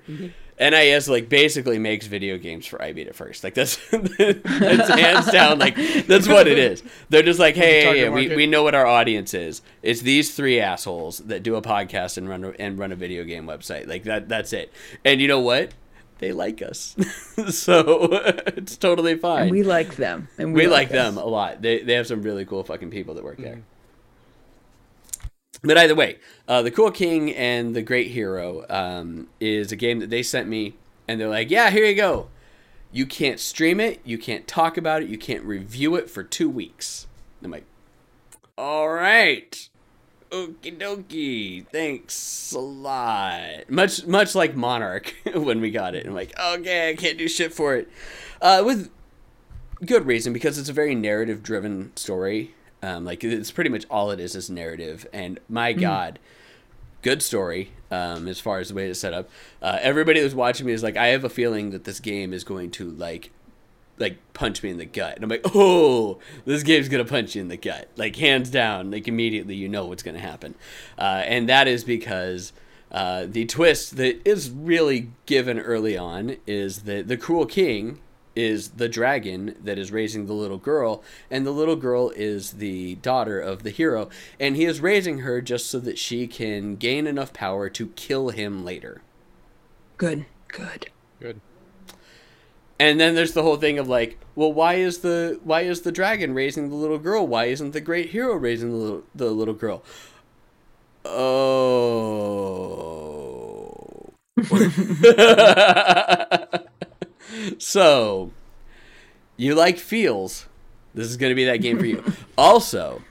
NIS like basically makes video games for iBeat first. Like that's (laughs) that's hands down. Like that's what it is. They're just like, (laughs) hey, yeah, we, we know what our audience is. It's these three assholes that do a podcast and run a, and run a video game website. Like that. That's it. And you know what? They like us, (laughs) so it's totally fine. And we like them. And We like us. them a lot. They they have some really cool fucking people that work there. Mm-hmm. But either way, uh, the Cool King and the Great Hero um, is a game that they sent me, and they're like, "Yeah, here you go. You can't stream it, you can't talk about it, you can't review it for two weeks." I'm like, "All right, okie dokie, thanks a lot." Much much like Monarch (laughs) when we got it. I'm like, "Okay, I can't do shit for it," uh, with good reason because it's a very narrative driven story um, like it's pretty much all it is is narrative. And my god good story um, as far as the way it's set up. Uh, everybody that was watching me is like i have a feeling that this game is going to like like punch me in the gut. And i'm like oh this game's gonna punch you in the gut. Like hands down like immediately you know what's gonna happen. Uh, and that is because Uh, the twist that is really given early on is that the cruel king is the dragon that is raising the little girl, and the little girl is the daughter of the hero, and he is raising her just so that she can gain enough power to kill him later. Good, good, good. And then there's the whole thing of like, well, why is the why is the dragon raising the little girl? Why isn't the great hero raising the little, the little girl? Oh. (laughs) (laughs) so, you like feels. This is going to be that game for you. (laughs) also,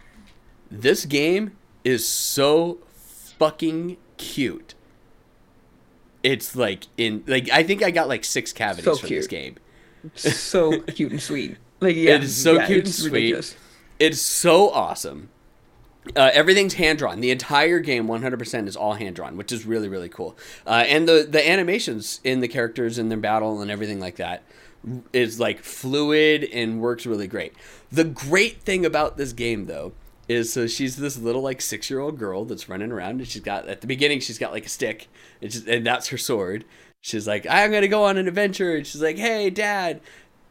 this game is so fucking cute. It's like in like I think I got like six cavities so for this game. so cute and sweet. Like yeah, (laughs) it is so yeah, cute and sweet. Ridiculous. It's so awesome. Uh, everything's hand drawn. The entire game, 100%, is all hand drawn, which is really really cool. Uh, and the the animations in the characters and their battle and everything like that is like fluid and works really great. The great thing about this game, though, is so she's this little like six year old girl that's running around and she's got at the beginning she's got like a stick and, and that's her sword. She's like, I'm gonna go on an adventure, and she's like, Hey, Dad,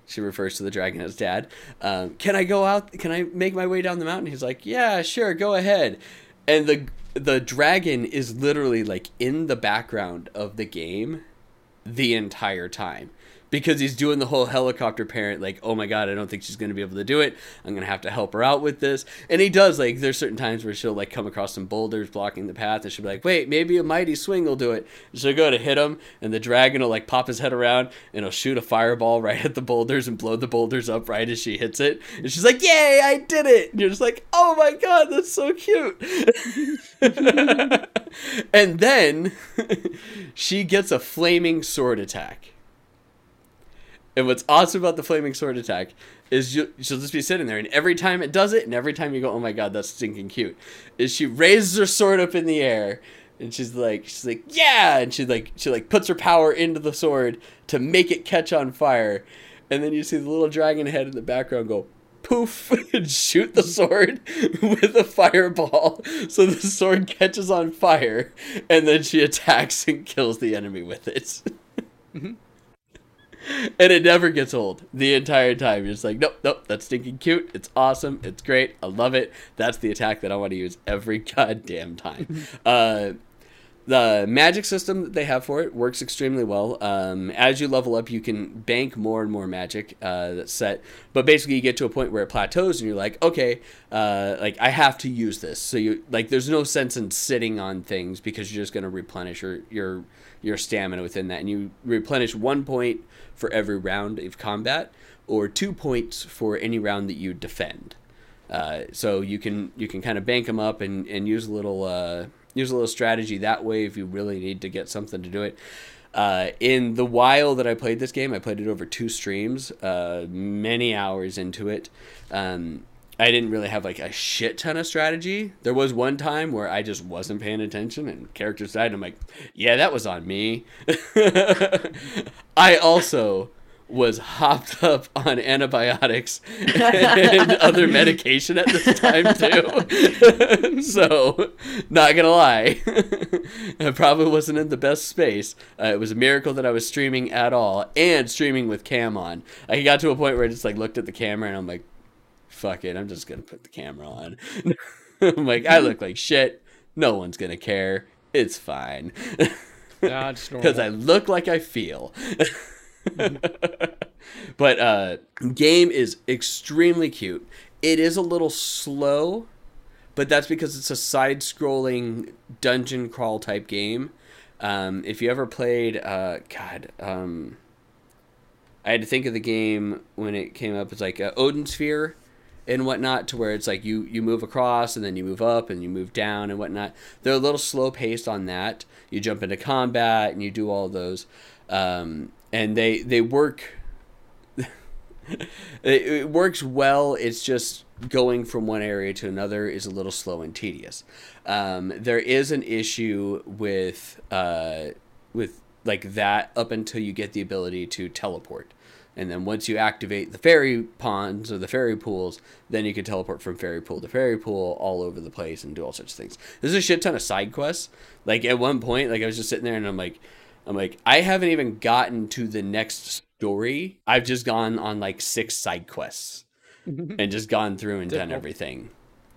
she refers to the dragon as dad. Um, can I go out? Can I make my way down the mountain? He's like, yeah, sure, go ahead. And the the dragon is literally like in the background of the game the entire time because he's doing the whole helicopter parent like oh my god i don't think she's going to be able to do it. I'm going to have to help her out with this. And he does like there's certain times where she'll like come across some boulders blocking the path and she'll be like wait maybe a mighty swing will do it. And she'll go to hit him and the dragon will like pop his head around and he'll shoot a fireball (laughs) right at the boulders and blow the boulders up right as she hits it. And she's like yay i did it. And you're just like oh my god that's so cute. (laughs) (laughs) And then she gets a flaming sword attack and what's awesome about the flaming sword attack is you, she'll just be sitting there, and every time it does it, and every time you go, "Oh my god, that's stinking cute," is she raises her sword up in the air, and she's like, she's like, "Yeah!" and she like she like puts her power into the sword to make it catch on fire, and then you see the little dragon head in the background go poof (laughs) and shoot the sword (laughs) with a fireball (laughs) so the sword catches on fire and then she attacks and kills the enemy with it. Mm-hmm and it never gets old the entire time. You're just like, nope, nope, that's stinking cute. It's awesome. It's great. I love it. That's the attack that I want to use every (laughs) goddamn time. (laughs) uh, the magic system that they have for it works extremely well. Um, as you level up, you can bank more and more magic uh, that's set. But basically, you get to a point where it plateaus, and you're like, okay, uh, like I have to use this. So you like, there's no sense in sitting on things because you're just going to replenish your your your stamina within that, and you replenish one point for every round of combat, or two points for any round that you defend. Uh, so you can you can kind of bank them up and, and use a little uh, use a little strategy that way if you really need to get something to do it. Uh, in the while that I played this game, I played it over two streams, uh, many hours into it. Um, I didn't really have like a shit ton of strategy. There was one time where I just wasn't paying attention and characters died. And I'm like, yeah, that was on me. (laughs) I also was hopped up on antibiotics and (laughs) other medication at this time too. (laughs) so, not gonna lie, I probably wasn't in the best space. Uh, it was a miracle that I was streaming at all and streaming with cam on. I got to a point where I just like looked at the camera and I'm like, fuck it, I'm just gonna put the camera on. I'm (laughs) like, I look like shit. No one's gonna care. It's fine. Because I look like I feel. (laughs) but uh, game is extremely cute. It is a little slow, but that's because it's a side-scrolling dungeon crawl type game. Um, if you ever played, uh, God, um, I had to think of the game when it came up. It's like uh, Odin Sphere and whatnot to where it's like you you move across and then you move up and you move down and whatnot. They're a little slow paced on that. You jump into combat and you do all those um, and they they work (laughs) it, it works well. It's just going from one area to another is a little slow and tedious. Um, there is an issue with uh, with like that up until you get the ability to teleport And then once you activate the fairy ponds or the fairy pools, then you can teleport from fairy pool to fairy pool all over the place and do all sorts of things. There's a shit ton of side quests. Like at one point, like I was just sitting there and I'm like, I'm like, I haven't even gotten to the next story. I've just gone on like six side quests (laughs) and just gone through and done everything.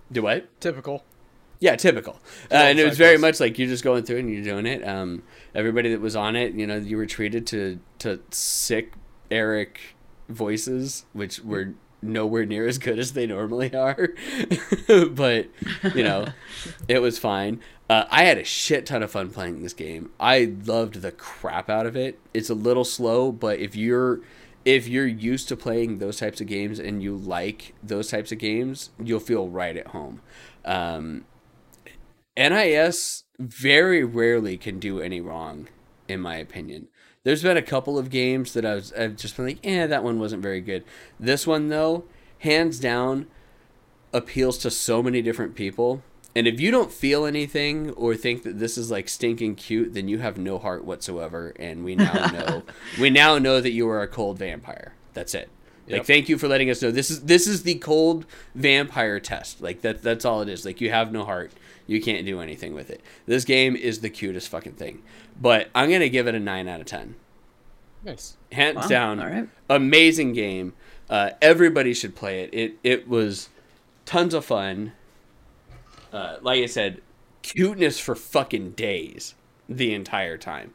Do what? Typical. Yeah, typical. Uh, and it was very much like you're just going through and you're doing it. Um, everybody that was on it, you know, you were treated to to sick Eric voices, which were nowhere near as good as they normally are. (laughs) but you know, it was fine. Uh, I had a shit ton of fun playing this game. I loved the crap out of it. It's a little slow, but if you're if you're used to playing those types of games and you like those types of games, you'll feel right at home. Um, NIS very rarely can do any wrong, in my opinion. There's been a couple of games that I was I've just been like, eh, that one wasn't very good. This one though, hands down, appeals to so many different people. And if you don't feel anything or think that this is like stinking cute, then you have no heart whatsoever. And we now (laughs) know we now know that you are a cold vampire. That's it. Like Yep. thank you for letting us know. This is this is the cold vampire test. Like that that's all it is. Like you have no heart. You can't do anything with it. This game is the cutest fucking thing. But I'm gonna give it a nine out of ten. Nice. Hands Wow, down, all right. amazing game. Uh, everybody should play it. It it was tons of fun. Uh, like I said, cuteness for fucking days the entire time.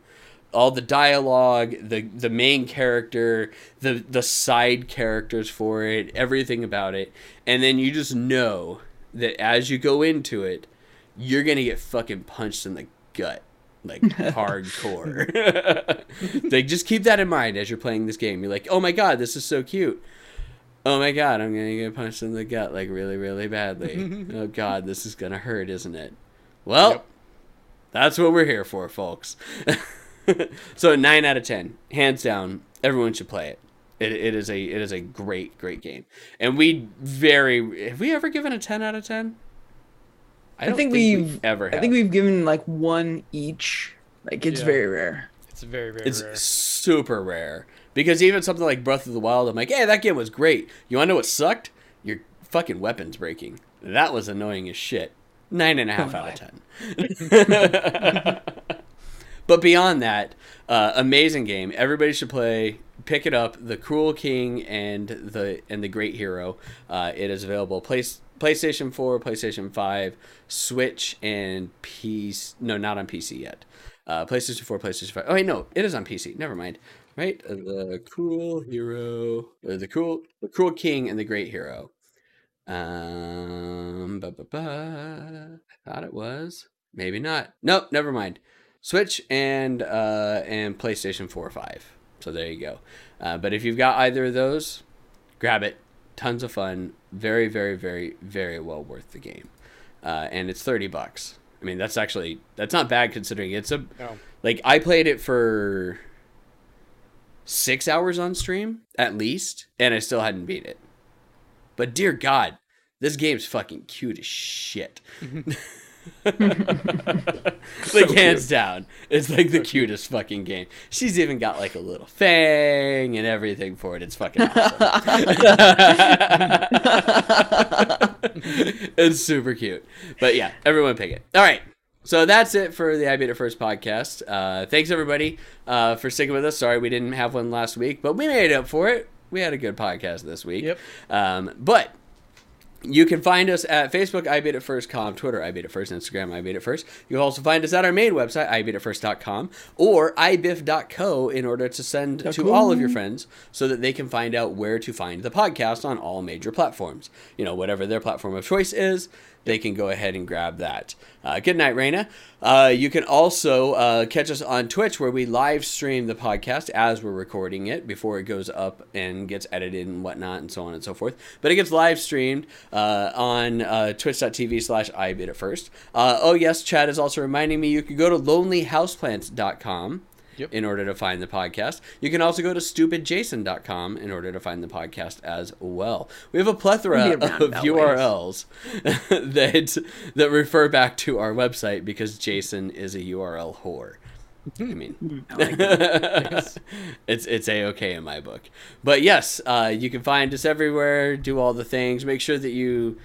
All the dialogue, the the main character, the the side characters for it, everything about it, and then you just know that as you go into it, you're gonna get fucking punched in the gut, like hardcore. (laughs) (laughs) like just keep that in mind as you're playing this game. You're like, oh my god, this is so cute. Oh my god, I'm gonna get punched in the gut like really, really badly. (laughs) oh god, this is gonna hurt, isn't it? Well, Yep. that's what we're here for, folks. so nine out of ten, hands down, everyone should play it. It, it is a it is a great great game, and we very have we ever given a ten out of ten? I, don't think we we've- ever. I think we've given like one each. Like it's Yeah. very rare. It's very very It's rare. super rare because even something like Breath of the Wild, I'm like, hey, that game was great. You want to know what sucked? Your fucking weapons breaking. That was annoying as shit. Nine and a half out of ten. (laughs) but beyond that, uh, amazing game. Everybody should play. Pick it up. The Cruel King and the and the Great Hero. Uh, it is available. Place. PlayStation 4, PlayStation 5, Switch, and PC. No, not on PC yet. Uh, PlayStation 4, PlayStation 5. Oh, wait, no, it is on PC. Never mind. Right? Uh, the Cruel Hero, uh, the Cruel, the Cruel King, and the Great Hero. Um, ba, ba, ba. I thought it was. Maybe not. Nope, never mind. Switch and uh, and PlayStation 4 or 5. So there you go. Uh, but if you've got either of those, grab it. Tons of fun. Very, very, very, very well worth the game. Uh, and it's 30 bucks. I mean, that's actually that's not bad considering it's a No. like I played it for six hours on stream at least, and I still hadn't beat it. But dear God, this game's fucking cute as shit. (laughs) (laughs) like hands down, it's like the cutest fucking game. She's even got like a little fang and everything for it. It's fucking awesome. (laughs) it's super cute. But yeah, everyone pick it. All right. So that's it for the I Beat It First podcast. Uh, thanks everybody uh, for sticking with us. Sorry we didn't have one last week, but we made up for it. We had a good podcast this week. Yep. Um, but you can find us at Facebook, I Beat It First com, Twitter, I Beat It First, Instagram, I Beat It First. You can also find us at our main website, ibeatitfirst.com, or ibiff.co in order to send to all of your friends so that they can find out where to find the podcast on all major platforms. You know, whatever their platform of choice is, they can go ahead and grab that. Uh, good night, Raina. Uh, you can also uh, catch us on Twitch where we live stream the podcast as we're recording it before it goes up and gets edited and whatnot and so on and so forth. But it gets live streamed uh, on uh, twitch.tv slash I Beat It First. Uh, oh, yes, Chad is also reminding me you can go to lonelyhouseplants.com Yep. in order to find the podcast. You can also go to stupidjason.com in order to find the podcast as well. We have a plethora of. URLs (laughs) that that refer back to our website because Jason is a URL whore. I mean, I like it. (laughs) it's it's a okay in my book. But yes, uh, you can find us everywhere. Do all the things. Make sure that you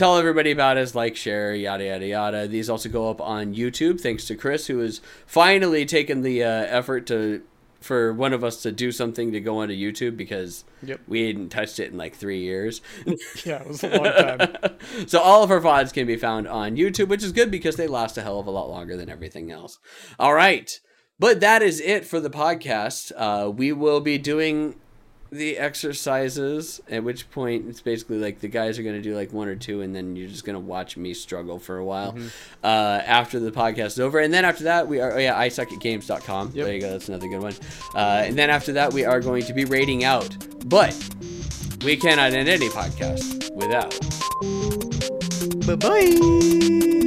tell everybody about us, like, share, yada yada yada. These also go up on YouTube. Thanks to Chris, who has finally taken the uh, effort to for one of us to do something to go onto YouTube because Yep. we hadn't touched it in like three years. (laughs) Yeah, it was a long time. (laughs) so all of our VODs can be found on YouTube, which is good because they last a hell of a lot longer than everything else. All right. But that is it for the podcast. Uh, we will be doing the exercises, at which point it's basically like the guys are going to do like one or two, and then you're just going to watch me struggle for a while uh, after the podcast is over. And then after that, we are, oh yeah, I suck at games.com. Yep. There you go. That's another good one. Uh, and then after that, we are going to be rating out. But we cannot end any podcast without. bye bye.